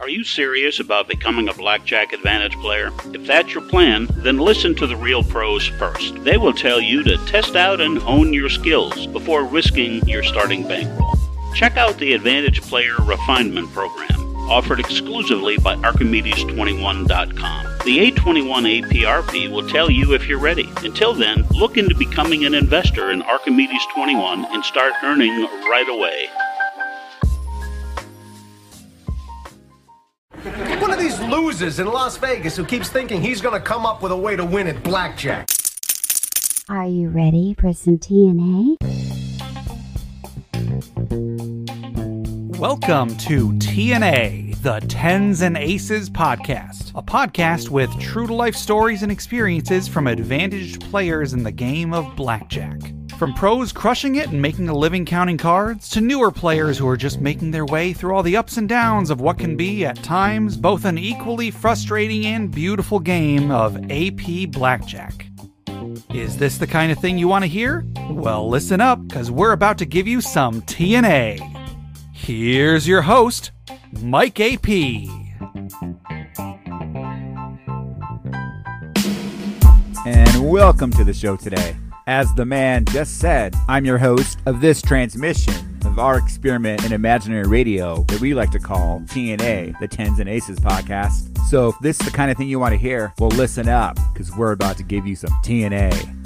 Are you serious about becoming a Blackjack Advantage player? If that's your plan, then listen to the real pros first. They will tell you to test out and hone your skills before risking your starting bankroll. Check out the Advantage Player Refinement Program, offered exclusively by Archimedes21.com. The A21 APRP will tell you if you're ready. Until then, look into becoming an investor in Archimedes 21 and start earning right away. One of these losers in Las Vegas who keeps thinking he's gonna come up with a way to win at blackjack. Are you ready for some TNA? Welcome to TNA, the Tens and Aces podcast, a podcast with true to life stories and experiences from advantaged players in the game of blackjack. From pros crushing it and making a living counting cards, to newer players who are just making their way through all the ups and downs of what can be, at times, both an equally frustrating and beautiful game of AP Blackjack. Is this the kind of thing you want to hear? Well, listen up, because we're about to give you some TNA. Here's your host, Mike AP. And welcome to the show today. As the man just said, I'm your host of this transmission of our experiment in imaginary radio that we like to call TNA, the Tens and Aces podcast. So if this is the kind of thing you want to hear, well, listen up because we're about to give you some TNA.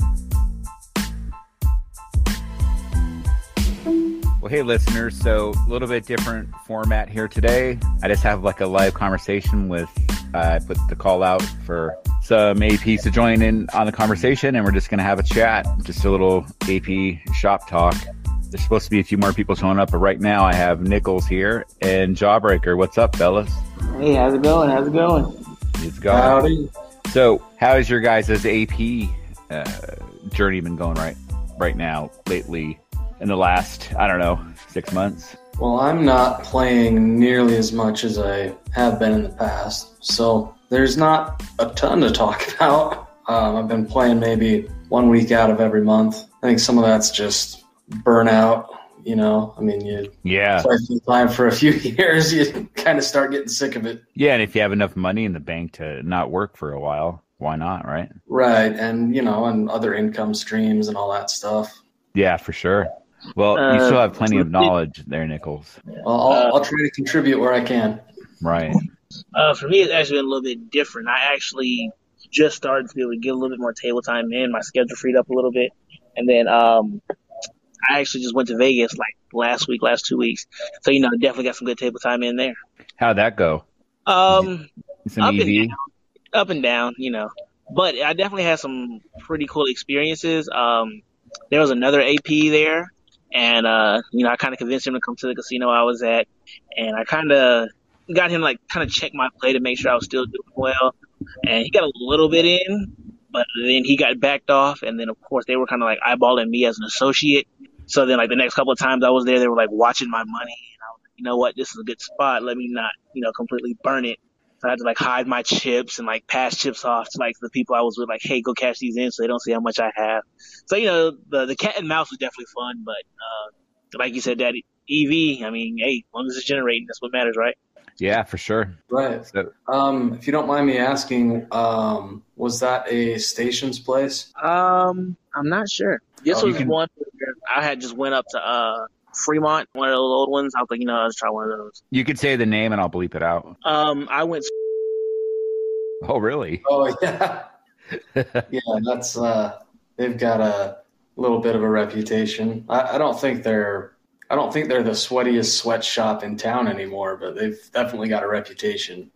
Well, hey, listeners. So, a little bit different format here today. I just have like a live conversation with, uh, I put the call out for some APs to join in on the conversation, and we're just going to have a chat, just a little AP shop talk. There's supposed to be a few more people showing up, but right now I have Nichols here and Jawbreaker. What's up, fellas? Hey, how's it going? How's it going? It's going. Howdy. So, how is your guys' AP uh, journey been going right right now lately? In the last, I don't know, six months. Well, I'm not playing nearly as much as I have been in the past, so there's not a ton to talk about. Um, I've been playing maybe one week out of every month. I think some of that's just burnout. You know, I mean, you Yeah, play full time for a few years, you kind of start getting sick of it. yeah, and if you have enough money in the bank to not work for a while, why not, right? Right, and you know, and other income streams and all that stuff. Yeah, for sure. Well, you Uh, still have plenty of knowledge there, Nichols. Well, I'll, I'll try to contribute where I can. Right. Uh, for me, it's actually been a little bit different. I actually just started to be able to get a little bit more table time in. My schedule freed up a little bit, and then um, I actually just went to Vegas like last week, last two weeks. So you know, definitely got some good table time in there. How'd that go? Um, Some Up and down. up and down, you know. But I definitely had some pretty cool experiences. Um, there was another AP there, and uh, you know, I kind of convinced him to come to the casino I was at, and I kind of got him like kind of check my play to make sure I was still doing well, and he got a little bit in, but then he got backed off, and then of course they were kind of like eyeballing me as an associate. So then like the next couple of times I was there, they were like watching my money, and I was like, you know what, this is a good spot. Let me not, you know, completely burn it. So I had to like hide my chips and like pass chips off to like the people I was with, like, hey, go cash these in so they don't see how much I have. So, you know, the the cat and mouse was definitely fun, but uh like you said, Daddy, EV, I mean, hey, as long as it's generating, that's what matters, right? Yeah, for sure. Right. So, Um, if you don't mind me asking, um, was that a stations place? Um, I'm not sure. This Oh, was can- one where I had just went up to uh Fremont, one of those old ones. I was like, you know, let's try one of those. you could say the name and I'll bleep it out. Um, I went Oh, really? Oh yeah, yeah. That's uh, they've got a little bit of a reputation. I, I don't think they're. I don't think they're the sweatiest sweatshop in town anymore, but they've definitely got a reputation.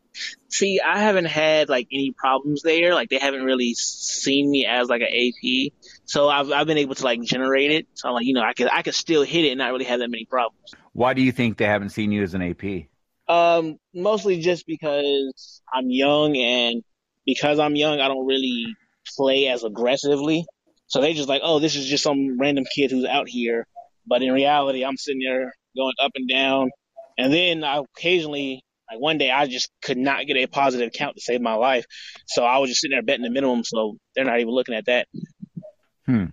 See, I haven't had like any problems there. Like they haven't really seen me as like an AP, so I've I've been able to like generate it. So I'm like you know I could I could still hit it and not really have that many problems. Why do you think they haven't seen you as an AP? Um, mostly just because I'm young and because I'm young, I don't really play as aggressively. So they just like, oh, this is just some random kid who's out here. But in reality, I'm sitting there going up and down. And then I occasionally, like one day, I just could not get a positive count to save my life. So I was just sitting there betting the minimum. So they're not even looking at that. Hmm.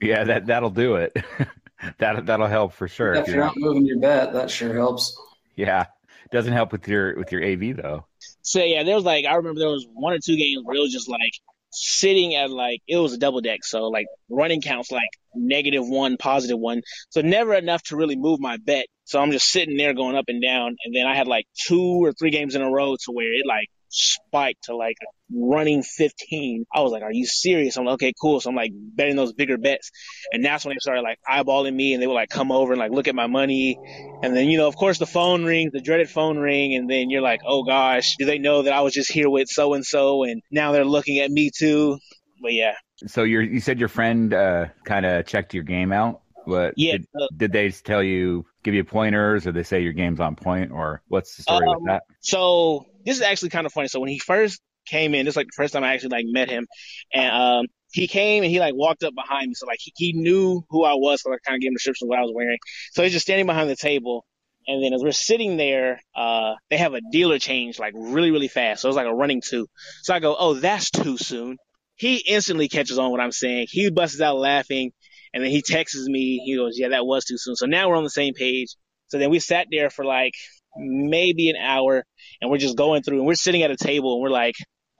Yeah, that that'll do it. that that'll help for sure. if you're not moving your bet, that sure helps. Yeah, Doesn't help with your with your AV though. So yeah, there was like I remember there was one or two games where it was just like sitting at like it was a double deck, so like running counts like negative one, positive one, so never enough to really move my bet. So I'm just sitting there going up and down, and then I had like two or three games in a row to where it like spiked to like running 15. I was like, are you serious? I'm like, okay, cool. So I'm like betting those bigger bets. And that's when they started like eyeballing me and they would like come over and like look at my money. And then, you know, of course the phone rings, the dreaded phone ring. And then you're like, oh gosh, do they know that I was just here with so and so? And now they're looking at me too. But yeah. So you you said your friend uh, kind of checked your game out. What? Yeah. Did, did, they tell you, give you pointers, or they say your game's on point, or what's the story um, with that? So this is actually kind of funny. So when he first came in, this is like the first time I actually like met him, and um, he came and he like walked up behind me. So like he, he knew who I was, so I kind of gave him description of what I was wearing. So he's just standing behind the table. And then as we're sitting there, uh, they have a dealer change like really, really fast. So it's like a running two. So I go, Oh, that's too soon. He instantly catches on what I'm saying. He busts out laughing and then he texts me. He goes, yeah, that was too soon. So now we're on the same page. So then we sat there for like maybe an hour and we're just going through and we're sitting at a table and we're like,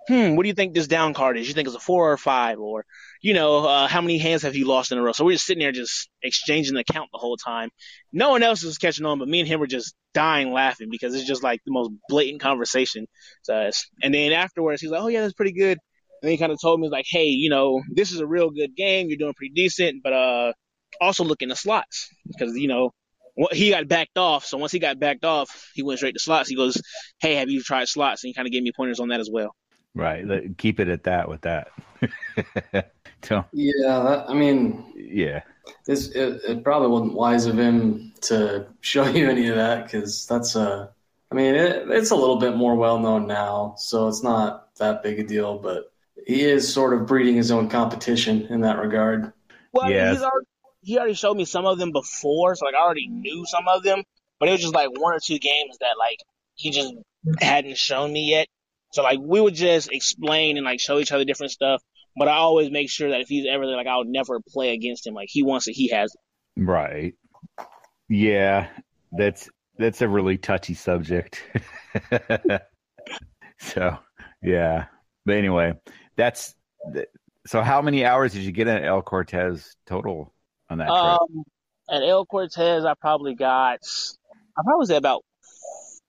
hmm, what do you think this down card is? You think it's a four or five or, you know, uh, how many hands have you lost in a row? So we're just sitting there just exchanging the count the whole time. No one else is catching on, but me and him were just dying laughing because it's just like the most blatant conversation to us. And then afterwards, he's like, oh yeah, that's pretty good. And he kind of told me like, hey, you know, this is a real good game. You're doing pretty decent, but, uh, also look in the slots because, you know, he got backed off. So once he got backed off, he went straight to slots. He goes, "Hey, have you tried slots?" And he kind of gave me pointers on that as well. Right. Keep it at that with that. so, yeah, I mean, yeah, it, it probably wasn't wise of him to show you any of that because that's a. I mean, it, it's a little bit more well known now, so it's not that big a deal. But he is sort of breeding his own competition in that regard. Well, yeah. he's already, he already showed me some of them before, so like I already knew some of them, but it was just like one or two games that like he just hadn't shown me yet. So like we would just explain and like show each other different stuff, but I always make sure that if he's ever there, like I'll never play against him. Like he wants it, he has it. Right. Yeah, that's that's a really touchy subject. so yeah, but anyway, that's so. How many hours did you get at El Cortez total? On that um, At El Cortez, I probably got, I probably was at about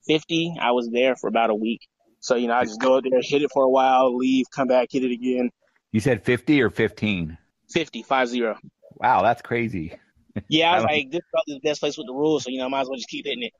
50. I was there for about a week. So, you know, I just go up there, hit it for a while, leave, come back, hit it again. You said 50 or 15? 50, 5 0. Wow, that's crazy. Yeah, I was I like, this is probably the best place with the rules, so, you know, I might as well just keep hitting it.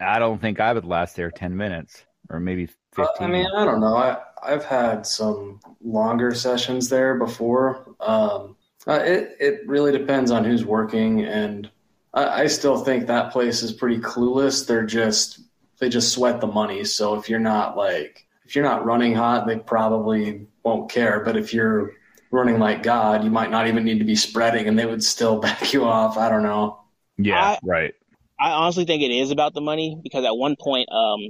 I don't think I would last there 10 minutes or maybe 15. Uh, I mean, I don't know. I, I've had some longer sessions there before. Um, uh, it it really depends on who's working, and I, I still think that place is pretty clueless. They're just they just sweat the money. So if you're not like if you're not running hot, they probably won't care. But if you're running like God, you might not even need to be spreading, and they would still back you off. I don't know. Yeah, I, right. I honestly think it is about the money because at one point, um,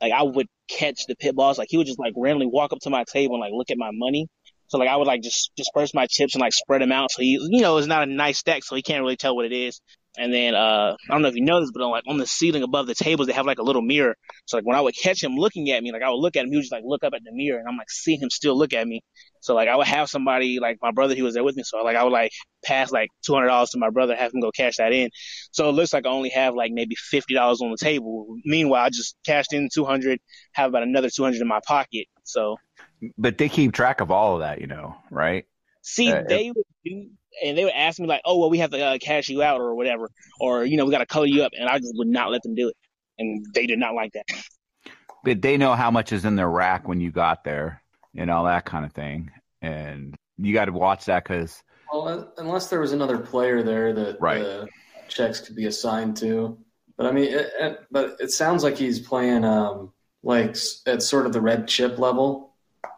like I would catch the pit boss, like he would just like randomly walk up to my table and like look at my money, so like I would like just disperse my chips and like spread them out. So he, you know, it's not a nice stack, so he can't really tell what it is. And then uh, I don't know if you know this, but on like on the ceiling above the tables, they have like a little mirror. So like when I would catch him looking at me, like I would look at him, he would just like look up at the mirror, and I'm like seeing him still look at me. So like I would have somebody like my brother, he was there with me. So like I would like pass like two hundred dollars to my brother, have him go cash that in. So it looks like I only have like maybe fifty dollars on the table. Meanwhile, I just cashed in two hundred, have about another two hundred in my pocket. So but they keep track of all of that, you know, right? See, uh, they would do, and they would ask me like, "Oh, well, we have to uh, cash you out or whatever, or you know, we got to color you up," and I just would not let them do it, and they did not like that. But they know how much is in their rack when you got there, and all that kind of thing, and you got to watch that because. Well, unless there was another player there that right. the checks could be assigned to, but I mean, it, it, but it sounds like he's playing um, like at sort of the red chip level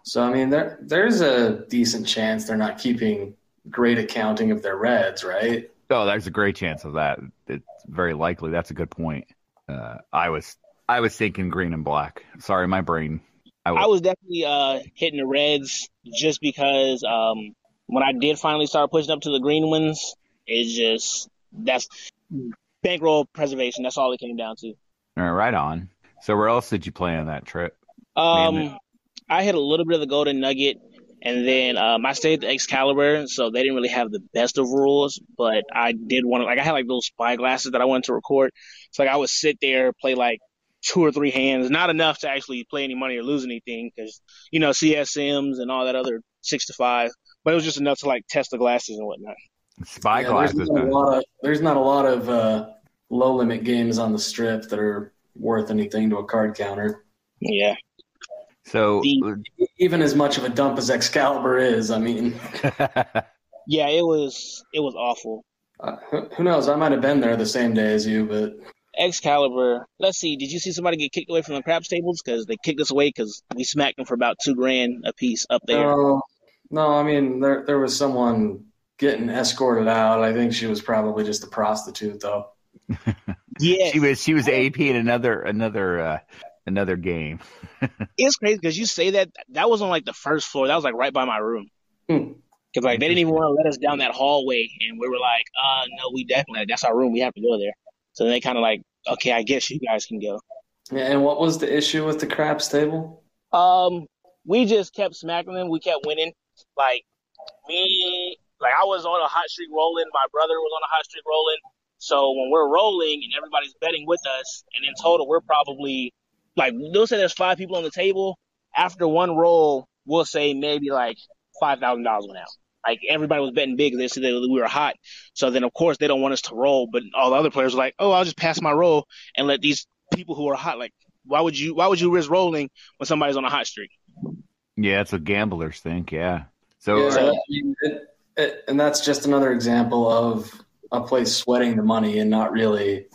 so I mean, there there's a decent chance they're not keeping great accounting of their reds, right? Oh, there's a great chance of that. It's very likely. That's a good point. Uh, I was I was thinking green and black. Sorry, my brain. I was, I was definitely uh, hitting the reds just because um, when I did finally start pushing up to the green ones, it's just that's bankroll preservation. That's all it came down to. All right, right on. So where else did you play on that trip? Um, Mainly. I had a little bit of the Golden Nugget, and then um, I stayed at the Excalibur, so they didn't really have the best of rules. But I did want to, like, I had like those spy glasses that I wanted to record. So like, I would sit there, play like two or three hands, not enough to actually play any money or lose anything, because you know CSMs and all that other six to five. But it was just enough to like test the glasses and whatnot. Spy Yeah, glasses. There's not, a lot of, there's not a lot of uh, low limit games on the strip that are worth anything to a card counter. Yeah. So Even as much of a dump as Excalibur is, I mean, Yeah, it was it was awful. uh, who who knows? I might have been there the same day as you, but Excalibur. Let's see. Did you see somebody get kicked away from the craps tables because they kicked us away because we smacked them for about two grand a piece up there? no, no. I mean, there there was someone getting escorted out. I think she was probably just a prostitute, though. yeah, she was she was AP in another another uh, another game. it's crazy because you say that that was on like the first floor. That was like right by my room. Hmm. Because like they didn't even want to let us down that hallway, and we were like, uh, no, we definitely that's our room. We have to go there. So they kind of like, okay, I guess you guys can go. Yeah, And what was the issue with the craps table? Um, we just kept smacking them. We kept winning. Like me, like I was on a hot streak rolling. My brother was on a hot streak rolling. So when we're rolling and everybody's betting with us, and in total we're probably like they'll say there's five people on the table. After one roll, we'll say maybe like five thousand dollars went out. Like everybody was betting big. They said that we were hot. So then of course they don't want us to roll, but all the other players were like, oh, I'll just pass my roll and let these people who are hot like. Why would you? Why would you risk rolling when somebody's on a hot streak? Yeah, that's what gamblers think. Yeah. So Yeah, uh, I mean, it, it, and that's just another example of a place sweating the money and not really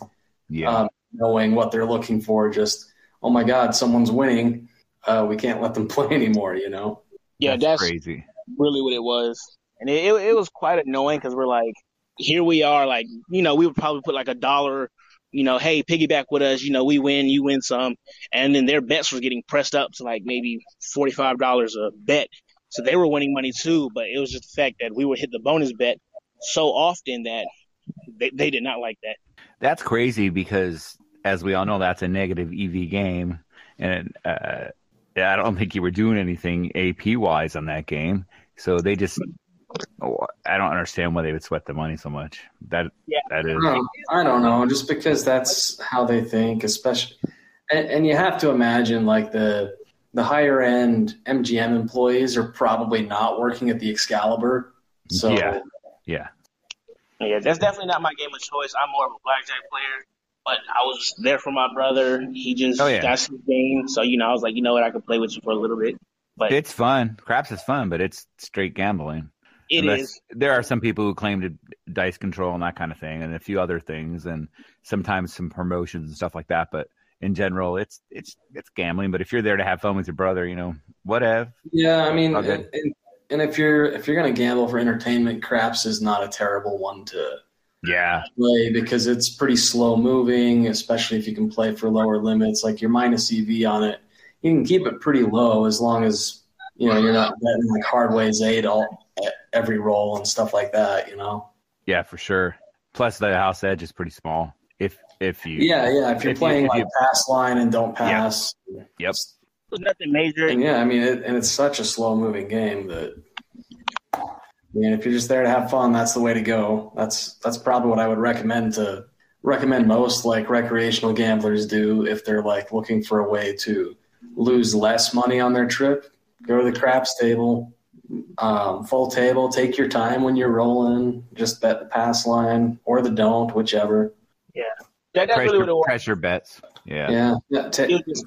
yeah, um, knowing what they're looking for. Just, oh my God, someone's winning. Uh, we can't let them play anymore, you know? Yeah, that's, that's, crazy. really what it was, and it it, it was quite annoying because we're like, here we are, like you know, we would probably put like a dollar, you know, hey, piggyback with us, you know, we win, you win some, and then their bets were getting pressed up to like maybe forty five dollars a bet, so they were winning money too, but it was just the fact that we would hit the bonus bet so often that they they did not like that. That's crazy because, as we all know, that's a negative EV game, and uh, I don't think you were doing anything AP wise on that game. So they just, oh, I don't understand why they would sweat the money so much. That Yeah. that is, No, I don't know. Just because that's how they think, especially, and, and you have to imagine like the the higher end MGM employees are probably not working at the Excalibur. So Yeah. yeah, Yeah, that's definitely not my game of choice. I'm more of a blackjack player, but I was there for my brother. He just Oh, yeah. that's his game, so you know I was like, you know what, I could play with you for a little bit. But it's fun. Craps is fun, but it's straight gambling. it Unless- is. There are some people who claim to dice control and that kind of thing, and a few other things, and sometimes some promotions and stuff like that. But in general, it's it's it's gambling. But if you're there to have fun with your brother, you know, whatever. Yeah, I mean, and, and, and if you're if you're gonna gamble for entertainment, craps is not a terrible one to Yeah, play because it's pretty slow moving, especially if you can play for lower limits. Like your minus EV on it, you can keep it pretty low as long as you know you're not betting like hard ways eight all every roll and stuff like that. You know. yeah, for sure. Plus, the house edge is pretty small. If if you Yeah, yeah. If you're If you- playing if like you- pass line and don't pass, Yep. It nothing major. And yeah, I mean, it, and it's such a slow moving game that. I mean, if you're just there to have fun, that's the way to go. That's that's probably what I would recommend to recommend most like recreational gamblers do if they're like looking for a way to lose less money on their trip. Go to the craps table, um, full table. Take your time when you're rolling. Just bet the pass line or the don't, whichever. That, that's really what pressure, bets. Yeah. Yeah, yeah. ta- It was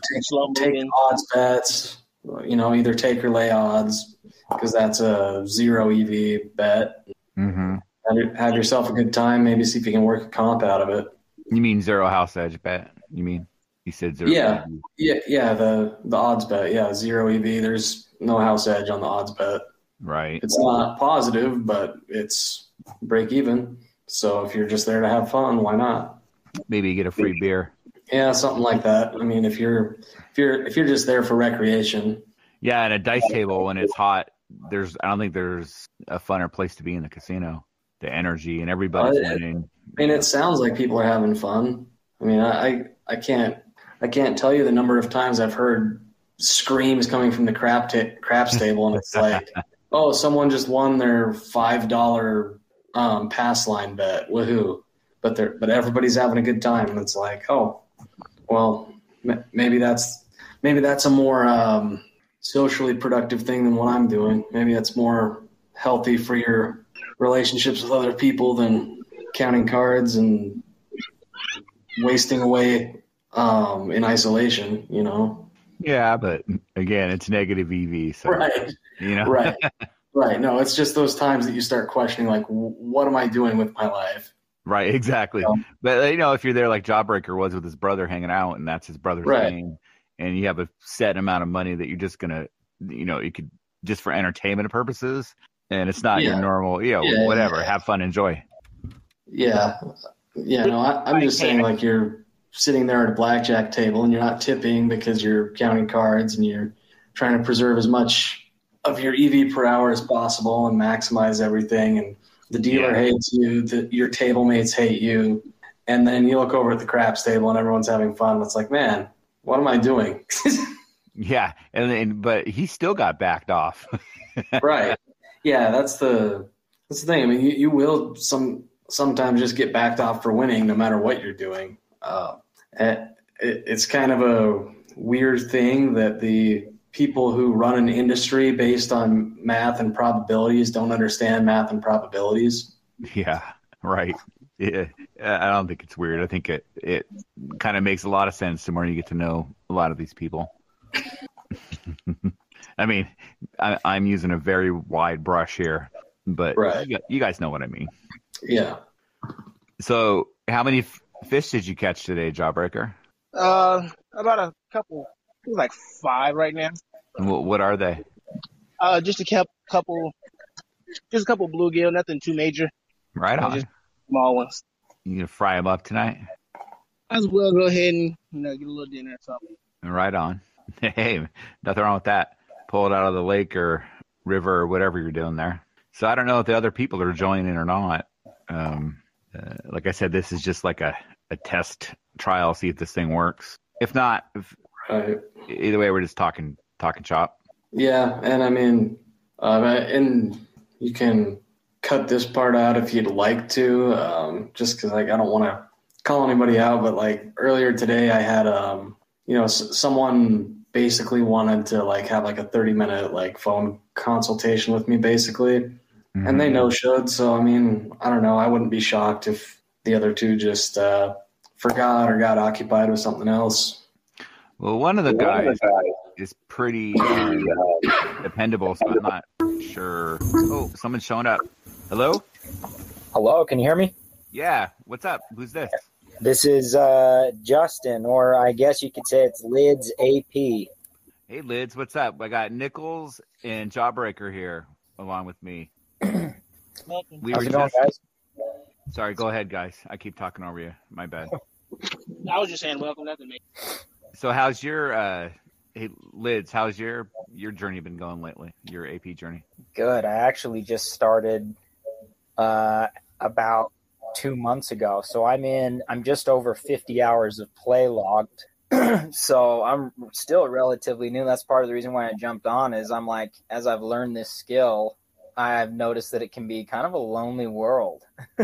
take- take odds bets. You know, either take or lay odds because that's a zero EV bet. Mm-hmm. Have, have yourself a good time. Maybe see if you can work a comp out of it. You mean zero house edge bet? You mean you said zero? Yeah. Yeah, yeah. The the odds bet. Yeah, zero EV. There's no house edge on the odds bet. Right. It's not positive, but it's break even. So if you're just there to have fun, why not? Maybe you get a free beer. Yeah, something like that. I mean, if you're if you're if you're just there for recreation, Yeah, and a dice table when it's hot. There's I don't think there's a funner place to be in the casino. The energy and everybody's Uh, winning. I mean, it sounds like people are having fun. I mean, I I, can't I can't tell you the number of times I've heard screams coming from the crap ta- craps table, and it's like, oh, someone just won their five dollar um, pass line bet. Woohoo! But they're but everybody's having a good time, and it's like, oh, well, m- maybe that's maybe that's a more um, socially productive thing than what I'm doing. Maybe that's more healthy for your relationships with other people than counting cards and wasting away um, in isolation. You know, Yeah, but again, it's negative EV. So, right? you know, right right no it's just those times that you start questioning like what am i doing with my life Right, exactly. But you know, if you're there like Jawbreaker was with his brother hanging out, and that's his brother's Right. game, and you have a set amount of money that you're just gonna, you know, you could just for entertainment purposes, and it's not your normal, you know, Yeah, whatever. yeah. Have fun, enjoy. yeah yeah no I, i'm just saying like you're sitting there at a blackjack table and you're not tipping because you're counting cards and you're trying to preserve as much of your ev per hour as possible and maximize everything and the dealer Yeah. hates you the, your table mates hate you and then you look over at the craps table and everyone's having fun it's like man what am i doing Yeah, and, and but he still got backed off. right. Yeah, that's the that's the thing. I mean, you, you will some sometimes just get backed off for winning, no matter what you're doing. Uh, it, it, it's kind of a weird thing that the people who run an industry based on math and probabilities don't understand math and probabilities. yeah, right. Yeah, I don't think it's weird. I think it it kind of makes a lot of sense the more you get to know a lot of these people. I mean, I, I'm using a very wide brush here, but Right. you, you guys know what I mean. Yeah. So, how many f- fish did you catch today, Jawbreaker? Uh, about a couple, like five right now. What, what are they? Uh, just a couple, just a couple bluegill, nothing too major, Right on. just- small ones. You gonna fry them up tonight? Might as well go ahead and you know get a little dinner or something. Right on. Hey, nothing wrong with that. Pull it out of the lake or river or whatever you're doing there. So I don't know if the other people are joining or not. Um, uh, like I said, this is just like a, a test trial, see if this thing works. If not, if, Right. either way, we're just talking talking shop. Yeah, and I mean, um, and you can cut this part out if you'd like to, um, just because like I don't want to call anybody out, but like earlier today, I had um, you know, s- someone basically wanted to like have like a thirty minute like phone consultation with me, basically, and they no should. So I mean, I don't know. I wouldn't be shocked if the other two just uh, forgot or got occupied with something else. Well, one of the guys is pretty um, dependable, so I'm not sure. Oh, someone's showing up. Hello? Hello, can you hear me? Yeah. What's up? Who's this? This is uh, Justin, or I guess you could say it's Lidz AP. Hey, Lidz, what's up? I got Nichols and Jawbreaker here along with me. We How's were it going, just, guys? sorry, go ahead, guys. I keep talking over you. My bad. I was just saying welcome, nothing major. So, how's your uh, hey, Lidz? How's your your journey been going lately? Your AP journey? Good. I actually just started uh, about two months ago, so I'm in. I'm just over 50 hours of play logged. so I'm still relatively new. That's part of the reason why I jumped on. Is I'm like, as I've learned this skill, I've noticed that it can be kind of a lonely world.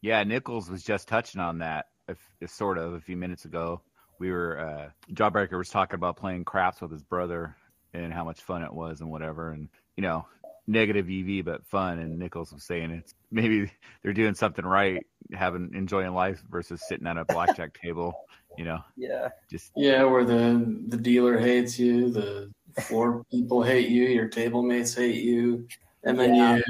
Yeah, Nichols was just touching on that, if, if sort of a few minutes ago. We were uh, Jawbreaker was talking about playing craps with his brother and how much fun it was and whatever, and you know, negative EV but fun. And Nichols was saying it's maybe they're doing something right, having enjoying life versus sitting at a blackjack table. You know, Yeah. just Yeah, where the the dealer hates you, the floor people hate you, your table mates hate you, and then Yeah. you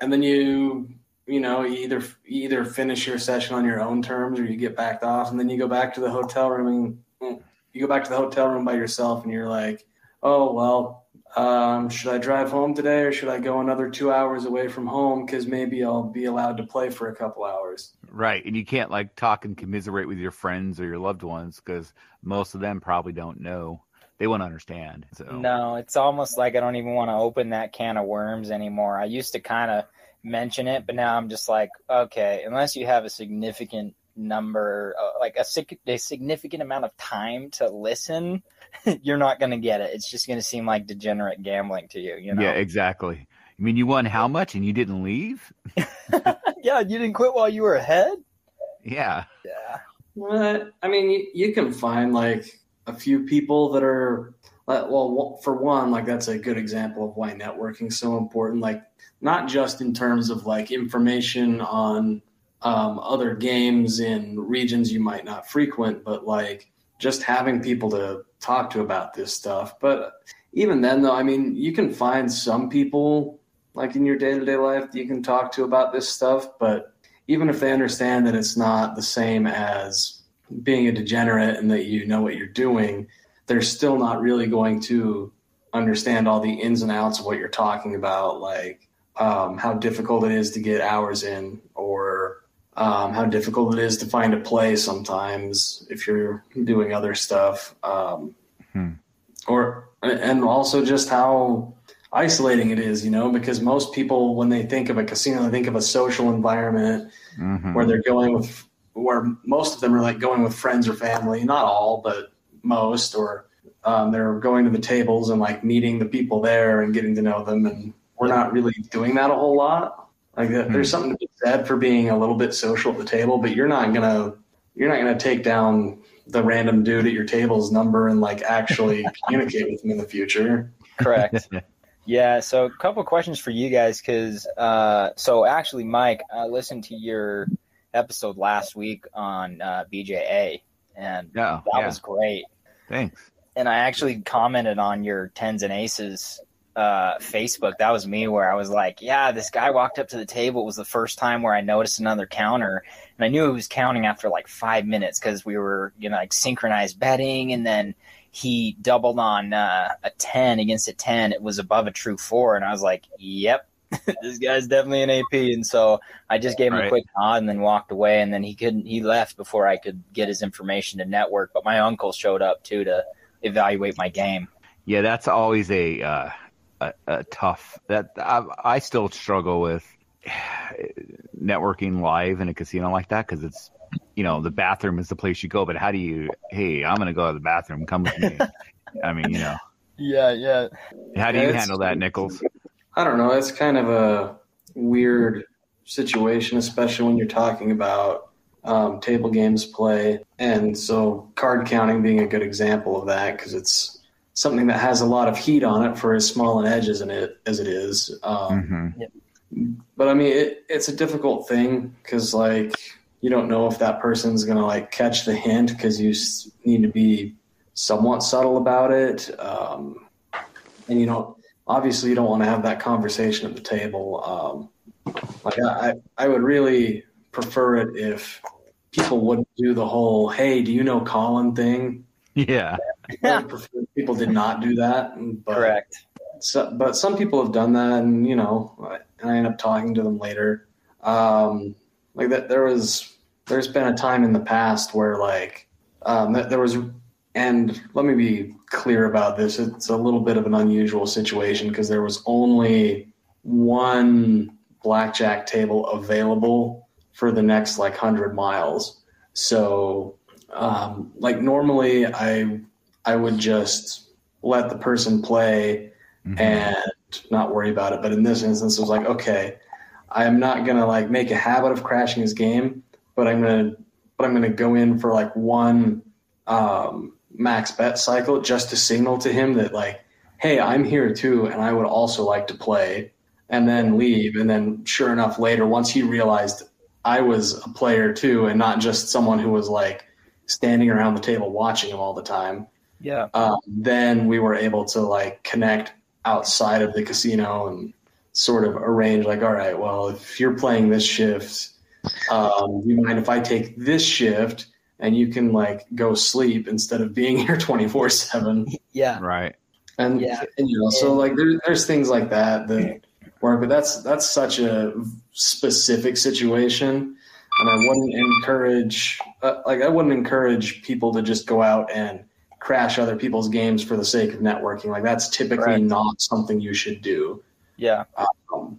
and then you you know you either you either finish your session on your own terms or you get backed off, and then you go back to the hotel room and mm, you go back to the hotel room by yourself, and you're like, oh well. Um, should I drive home today or should I go another two hours away from home? Because maybe I'll be allowed to play for a couple hours. right, and you can't like talk and commiserate with your friends or your loved ones because most of them probably don't know. They won't understand. So No, it's almost like I don't even want to open that can of worms anymore. I used to kind of mention it, but now I'm just like, okay, unless you have a significant number, uh, like a, sig- a significant amount of time to listen, you're not going to get it. It's just going to seem like degenerate gambling to you. You know? Yeah, exactly. I mean, you won how much and you didn't leave? yeah, you didn't quit while you were ahead. Yeah. Yeah. What? I mean, you, you can find like a few people that are, uh, well, for one, like that's a good example of why networking is so important. Like, not just in terms of like information on um, other games in regions you might not frequent, but like just having people to talk to about this stuff. But even then, though, I mean, you can find some people like in your day to day life that you can talk to about this stuff, but even if they understand that it's not the same as being a degenerate and that you know what you're doing, they're still not really going to understand all the ins and outs of what you're talking about, like um, how difficult it is to get hours in, or um, how difficult it is to find a play sometimes if you're doing other stuff, um, Hmm. or and also just how isolating it is, you know, because most people when they think of a casino, they think of a social environment Mhm. where they're going with where most of them are like going with friends or family not all but most or um, they're going to the tables and like meeting the people there and getting to know them and we're not really doing that a whole lot like that, there's something to be said for being a little bit social at the table but you're not gonna you're not gonna take down the random dude at your table's number and like actually communicate with him in the future Correct. yeah. So, a couple questions for you guys, because uh, so actually, Mike, I listened to your episode last week on uh, BJA, and Yeah, that yeah. was great. Thanks. And I actually commented on your tens and aces uh, Facebook. That was me, where I was like, "Yeah, this guy walked up to the table. It was the first time where I noticed another counter, and I knew he was counting after like five minutes because we were, you know, like synchronized betting, and then." He doubled on uh, a ten against a ten. It was above a true four, and I was like, "Yep, this guy's definitely an AP." And so I just gave him Right. a quick nod and then walked away. And then he couldn't. He left before I could get his information to network. But my uncle showed up too to evaluate my game. Yeah, that's always a uh, a, a tough. That I, I still struggle with networking live in a casino like that because it's you know the bathroom is the place you go, but how do you? Hey, I'm gonna go to the bathroom. Come with me. I mean, you know, Yeah, yeah. how do Yeah, you handle that, Nichols? I don't know. It's kind of a weird situation, especially when you're talking about um, table games play. And so, card counting being a good example of that because it's something that has a lot of heat on it for as small an edge as it as it is. Um, hmm But I mean, it, it's a difficult thing because like you don't know if that person's gonna like catch the hint because you need to be somewhat subtle about it, um, and you don't obviously you don't want to have that conversation at the table. Um, like I, I I would really prefer it if people wouldn't do the whole "Hey, do you know Colin?" thing. Yeah. I would prefer if people did not do that. But Correct. so, but some people have done that, and you know, I- and I end up talking to them later. Um, like that, there was, there's been a time in the past where like, um, that there was, and let me be clear about this. It's a little bit of an unusual situation because there was only one blackjack table available for the next like hundred miles. So, um, like normally, I I would just let the person play Mhm. and not worry about it. But in this instance, it was like, okay, I am not gonna like make a habit of crashing his game, but I'm gonna but I'm gonna go in for like one um, max bet cycle just to signal to him that like, hey, I'm here too, and I would also like to play, and then leave. And then sure enough, later once he realized I was a player too, and not just someone who was like standing around the table watching him all the time Yeah. um, then we were able to like connect outside of the casino and sort of arrange like all right well if you're playing this shift um, you mind if i take this shift and you can like go sleep instead of being here 24 7 Yeah. Right. and, Yeah. and, you know so like there, there's things like that that work but that's that's such a specific situation and i wouldn't encourage uh, like i wouldn't encourage people to just go out and crash other people's games for the sake of networking like that's typically Correct. not something you should do Yeah. um,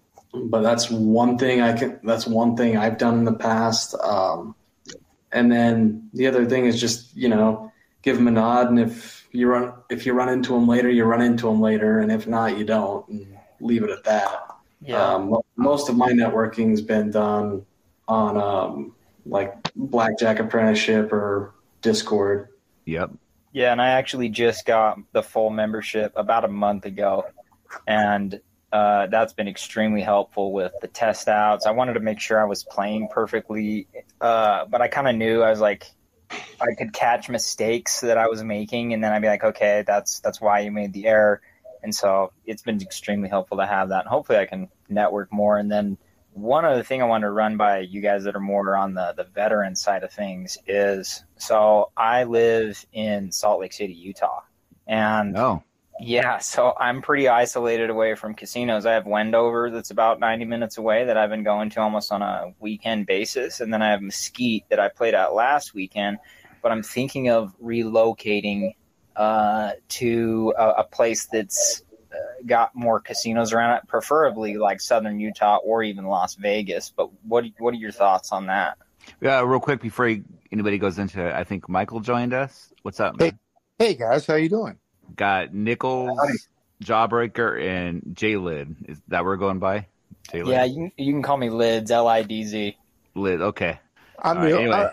but that's one thing I can. That's one thing I've done in the past. Um, and then the other thing is just you know give them a nod, and if you run if you run into them later, you run into them later, and if not, you don't, and leave it at that. Yeah. Um, most of my networking's been done on um, like Blackjack Apprenticeship or Discord. Yep. Yeah, and I actually just got the full membership about a month ago, and uh, that's been extremely helpful with the test outs. I wanted to make sure I was playing perfectly, uh, but I kind of knew I was like, I could catch mistakes that I was making, and then I'd be like, okay, that's that's why you made the error. And so it's been extremely helpful to have that. And hopefully, I can network more. And then one other thing I want to run by you guys that are more on the the veteran side of things is so I live in Salt Lake City, Utah, and Oh, yeah, so I'm pretty isolated away from casinos. I have Wendover that's about 90 minutes away that I've been going to almost on a weekend basis. And then I have Mesquite that I played at last weekend. But I'm thinking of relocating uh, to a, a place that's got more casinos around it, preferably like southern Utah or even Las Vegas. But what, what are your thoughts on that? yeah. Real quick before anybody goes into, it, I think Michael joined us. What's up? Man? Hey guys, how you doing? Got Nichols, Jawbreaker, and J Lid. Is that where we're going by? J Lid. Yeah, you, you can call me Lidz, L I D Z. Lid. Okay. I'm All the right, anyway.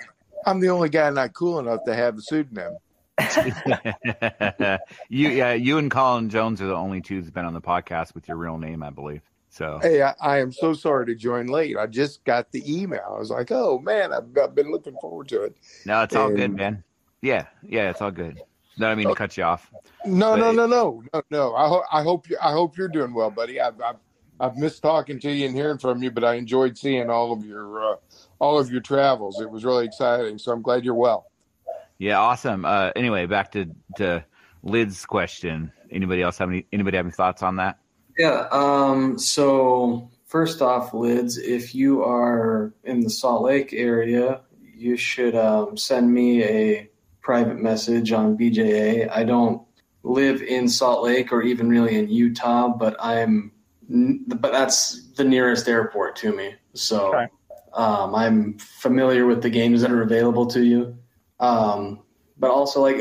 I, am the only guy not cool enough to have a pseudonym. you, yeah, you and Colin Jones are the only two who's been on the podcast with your real name, I believe. So Hey, I, I am so sorry to join late. I just got the email. I was like, oh man, I've, I've been looking forward to it. no, it's all good, man. Yeah, yeah, it's all good. No, I mean to cut you off. No, no, no, no, no, no. I, ho- I hope you, I hope you're doing well, buddy. I've, I've, I've missed talking to you and hearing from you, but I enjoyed seeing all of your, uh, all of your travels. It was really exciting. So I'm glad you're well. Yeah, awesome. Uh, anyway, back to to Lid's question. Anybody else have any? Anybody have any thoughts on that? Yeah. Um, so first off, Lidz, if you are in the Salt Lake area, you should um, send me a private message on BJA. I don't live in Salt Lake or even really in Utah, but I'm, but that's the nearest airport to me. So Okay. um, I'm familiar with the games that are available to you. Um, but also, like,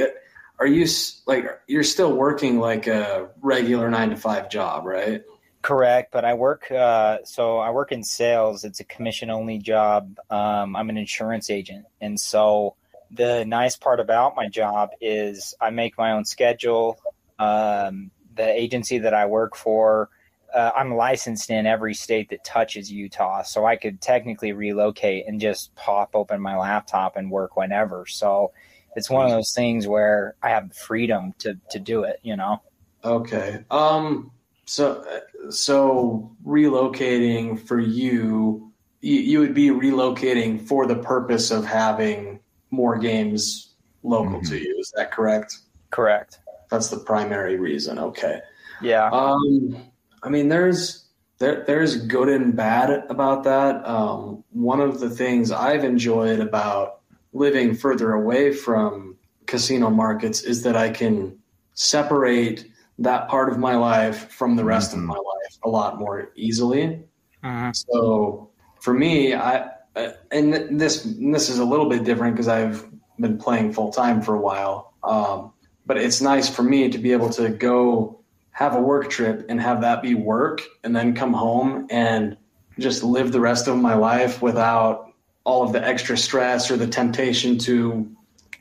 are you like you're still working like a regular nine to five job, right? Correct, but I work. Uh, so I work in sales. It's a commission only job. Um, I'm an insurance agent, and so the nice part about my job is I make my own schedule. Um, the agency that I work for, uh, I'm licensed in every state that touches Utah, so I could technically relocate and just pop open my laptop and work whenever. So it's one of those things where I have the freedom to to do it. You know. Okay. Um. So, so relocating for you, you, you would be relocating for the purpose of having more games local Mhm. to you. Is that correct? Correct. That's the primary reason. Okay. Yeah. Um, I mean, there's there, there's good and bad about that. Um, one of the things I've enjoyed about living further away from casino markets is that I can separate that part of my life from the rest Mhm. of my life a lot more easily. Mhm. So for me, I uh, and th- this this is a little bit different because I've been playing full time for a while. Um, but it's nice for me to be able to go have a work trip and have that be work, and then come home and just live the rest of my life without all of the extra stress or the temptation to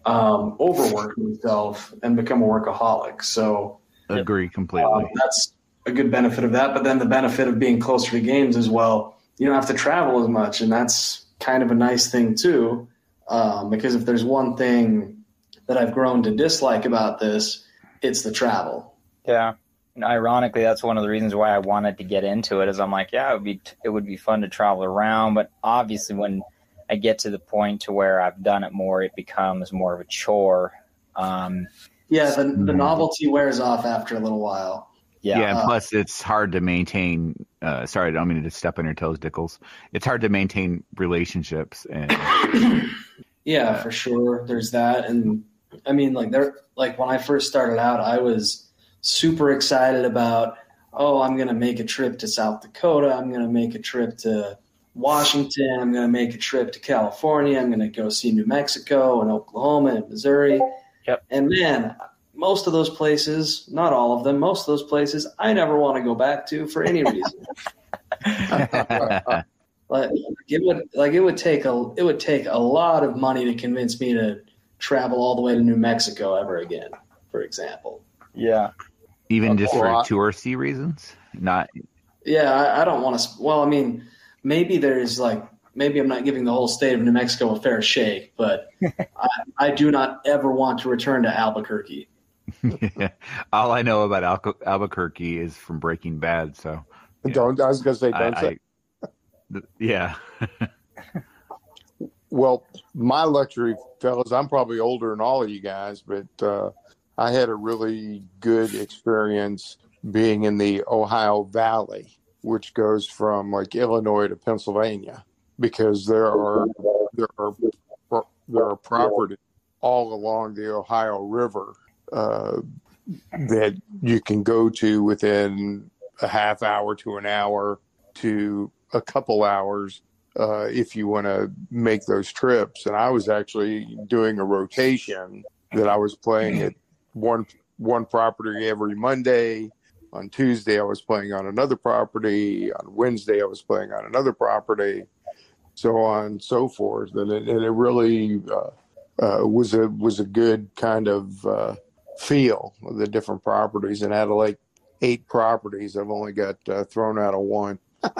um, overwork myself and become a workaholic. So Agree um, completely. that's a good benefit of that. But then the benefit of being closer to games as well, you don't have to travel as much, and that's kind of a nice thing too. Um, because if there's one thing that I've grown to dislike about this, it's the travel. Yeah. And ironically, that's one of the reasons why I wanted to get into it. Is I'm like, yeah, it would be it would be fun to travel around, but obviously, when I get to the point to where I've done it more, it becomes more of a chore. Um, Yeah, the, the Mhm. novelty wears off after a little while. yeah, Yeah, and uh, plus it's hard to maintain. Uh, sorry, I don't mean to step on your toes, Dickles. It's hard to maintain relationships, and Yeah, for sure. There's that, and I mean, like there, like when I first started out, I was super excited about, oh, I'm gonna make a trip to South Dakota. I'm gonna make a trip to Washington. I'm going to make a trip to California. I'm going to go see New Mexico and Oklahoma and Missouri. Yep. And man, most of those places, not all of them, most of those places, I never want to go back to for any reason. like it would like it would take a it would take a lot of money to convince me to travel all the way to New Mexico ever again, for example. Yeah. Even just for Well, I- touristy reasons, not. Yeah, I, I don't want to. Well, I mean, maybe there's like maybe I'm not giving the whole state of New Mexico a fair shake, but I, I do not ever want to return to Albuquerque. yeah. All I know about Alco- Albuquerque is from Breaking Bad. So Don't. I was going to say, don't I- say. I- yeah. Well, my luxury, fellas, I'm probably older than all of you guys, but uh, I had a really good experience being in the Ohio Valley, which goes from like Illinois to Pennsylvania, because there are there are there are properties all along the Ohio River uh, that you can go to within a half hour to an hour to a couple hours uh, if you want to make those trips. And I was actually doing a rotation that I was playing at one one property every Monday. On Tuesday, I was playing on another property. On Wednesday, I was playing on another property, so on and so forth. And it, and it really uh, uh, was a was a good kind of uh, feel of the different properties. And out of like eight properties, I've only got uh, thrown out of one.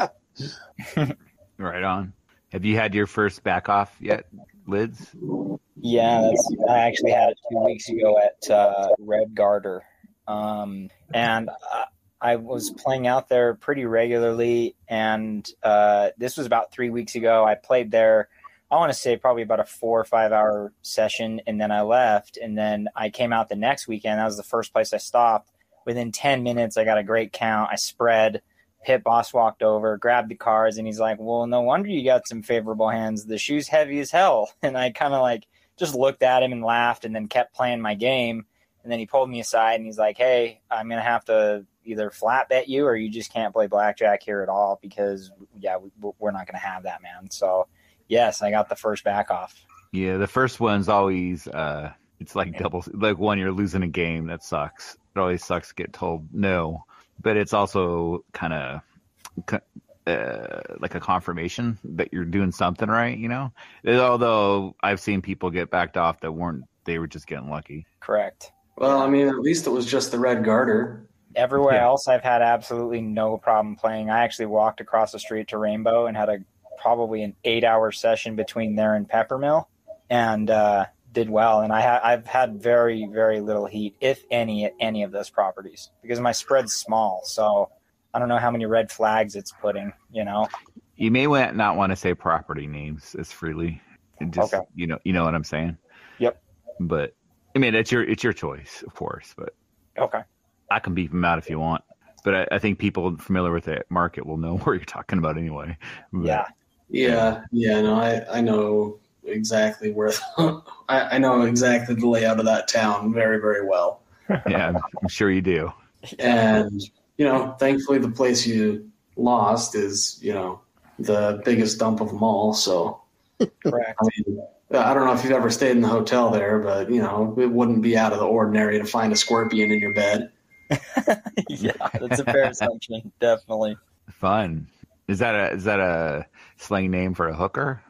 Right on. Have you had your first back off yet, Lidz? Yeah, I actually had it two weeks ago at uh, Red Garter, um, and uh, I was playing out there pretty regularly. And uh, this was about three weeks ago. I played there. I want to say probably about a four or five hour session, and then I left. And then I came out the next weekend. That was the first place I stopped. Within ten minutes, I got a great count. I spread. Pit boss walked over, grabbed the cards, and he's like, "Well, no wonder you got some favorable hands. The shoe's heavy as hell." And I kind of like just looked at him and laughed, and then kept playing my game. And then he pulled me aside and he's like, "Hey, I'm gonna have to either flat bet you or you just can't play blackjack here at all because yeah, we, we're not gonna have that, man." So yes, I got the first back off. Yeah, the first one's always uh it's like double like one you're losing a game that sucks. It always sucks to get told no, but it's also kind of uh, like a confirmation that you're doing something right, you know. Although I've seen people get backed off that weren't they were just getting lucky. Correct. Well, I mean, at least it was just the Red Garter. Everywhere Yeah. else, I've had absolutely no problem playing. I actually walked across the street to Rainbow and had a probably an eight-hour session between there and Peppermill, and uh, did well. And I ha- I've had very very little heat, if any, at any of those properties because my spread's small. So I don't know how many red flags it's putting. You know. You may wa- not want to say property names as freely. It just Okay. you know you know what I'm saying. Yep. But I mean it's your it's your choice, of course. But Okay. I can beep them out if you want. But I, I think people familiar with the market will know where you're talking about anyway. But- Yeah. Yeah, yeah, no, I, I know exactly where I, I know exactly the layout of that town very, very well. yeah, I'm sure you do. And you know, thankfully, the place you lost is you know the biggest dump of them all. So Correct. I mean, uh, I don't know if you've ever stayed in the hotel there, but you know, it wouldn't be out of the ordinary to find a scorpion in your bed. yeah, that's a fair assumption. Definitely. Fun. Is that a is that a slang name for a hooker?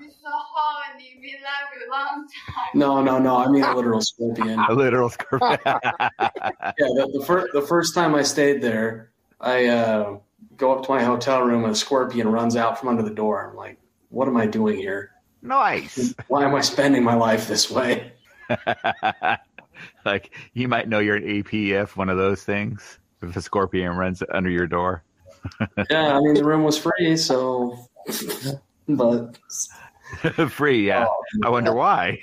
No, no, no. I mean a literal scorpion. A literal scorpion. yeah, the, the first the first time I stayed there, I uh, go up to my hotel room and a scorpion runs out from under the door. I'm like, what am I doing here? nice. Why am I spending my life this way? like you might know you're an APF, one of those things. If a scorpion runs under your door. Yeah, I mean the room was free, so but Free, yeah. I wonder why.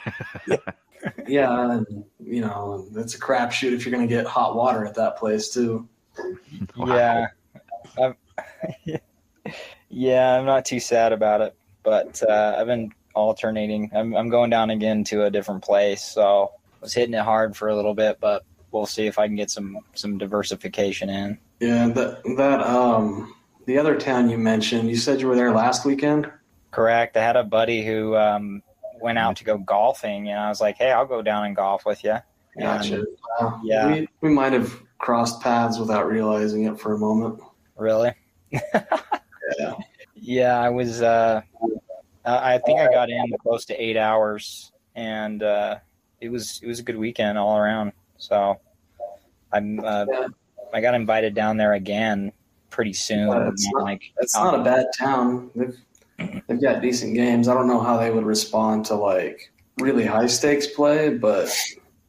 yeah, and, you know, it's a crapshoot if you're gonna get hot water at that place too. Yeah. I'm, yeah, I'm not too sad about it, but uh, I've been alternating. I'm, I'm going down again to a different place, so I was hitting it hard for a little bit, but we'll see if I can get some some diversification in. Yeah, that that um the other town you mentioned, you said you were there last weekend. Correct. I had a buddy who um, went out to go golfing, and I was like, "Hey, I'll go down and golf with you." Gotcha. Wow. yeah. We, we might have crossed paths without realizing it for a moment. Really? Yeah. Yeah, I was. Uh, I think I got in close to eight hours, and uh, it was it was a good weekend all around. So I'm uh, Yeah. I got invited down there again pretty soon. It's not- like It's not a bad town. They've they've got decent games. I don't know how they would respond to like really high stakes play, but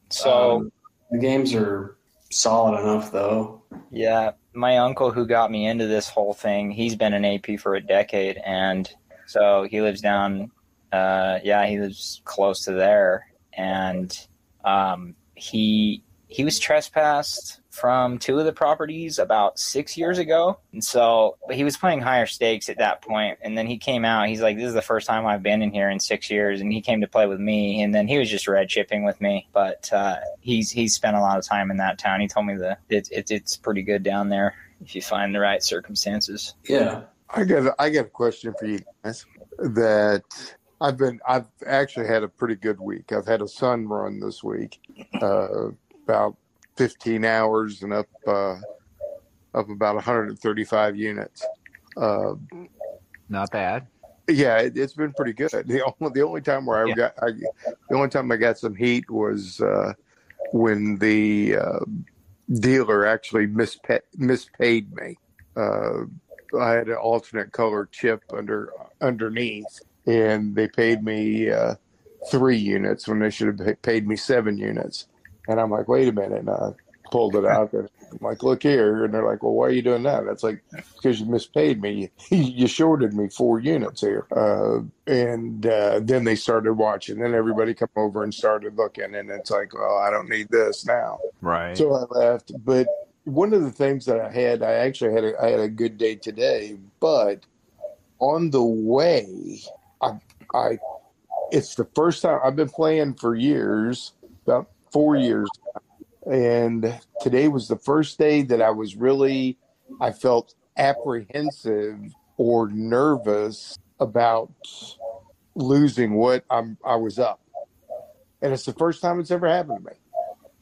so. um, the games are solid enough though. Yeah, my uncle who got me into this whole thing, he's been an AP for a decade, and so he lives down. Uh, yeah, he lives close to there, and um, he he was trespassed from two of the properties about six years ago, and so but he was playing higher stakes at that point. point, and then he came out. He's like, "This is the first time I've been in here in six years," and he came to play with me, and then he was just red chipping with me, but uh, he's he's spent a lot of time in that town. He told me that it's it, it's pretty good down there if you find the right circumstances. Yeah. I got a, I got a question for you guys. That I've been I've actually had a pretty good week. I've had a sun run this week, uh, about 15 hours and up uh, up about 135 units. Uh, Not bad. yeah, it, it's been pretty good. The only the only time where I Yeah. got I, the only time I got some heat was uh, when the uh, dealer actually mispa- mispaid me. Uh, I had an alternate color chip under underneath, and they paid me uh, three units when they should have paid me seven units. And I'm like, wait a minute, and I pulled it out. And I'm like, look here, and they're like, well, why are you doing that? That's like because you mispaid me. you shorted me four units here. Uh, and uh, then they started watching. Then everybody come over and started looking, and it's like, well, I don't need this now. Right. So I left. But one of the things that I had, I actually had a, I had a good day today. But on the way, I, I, it's the first time I've been playing for years, about four years, and today was the first day that I was really, I felt apprehensive or nervous about losing what I'm I was up, and it's the first time it's ever happened to me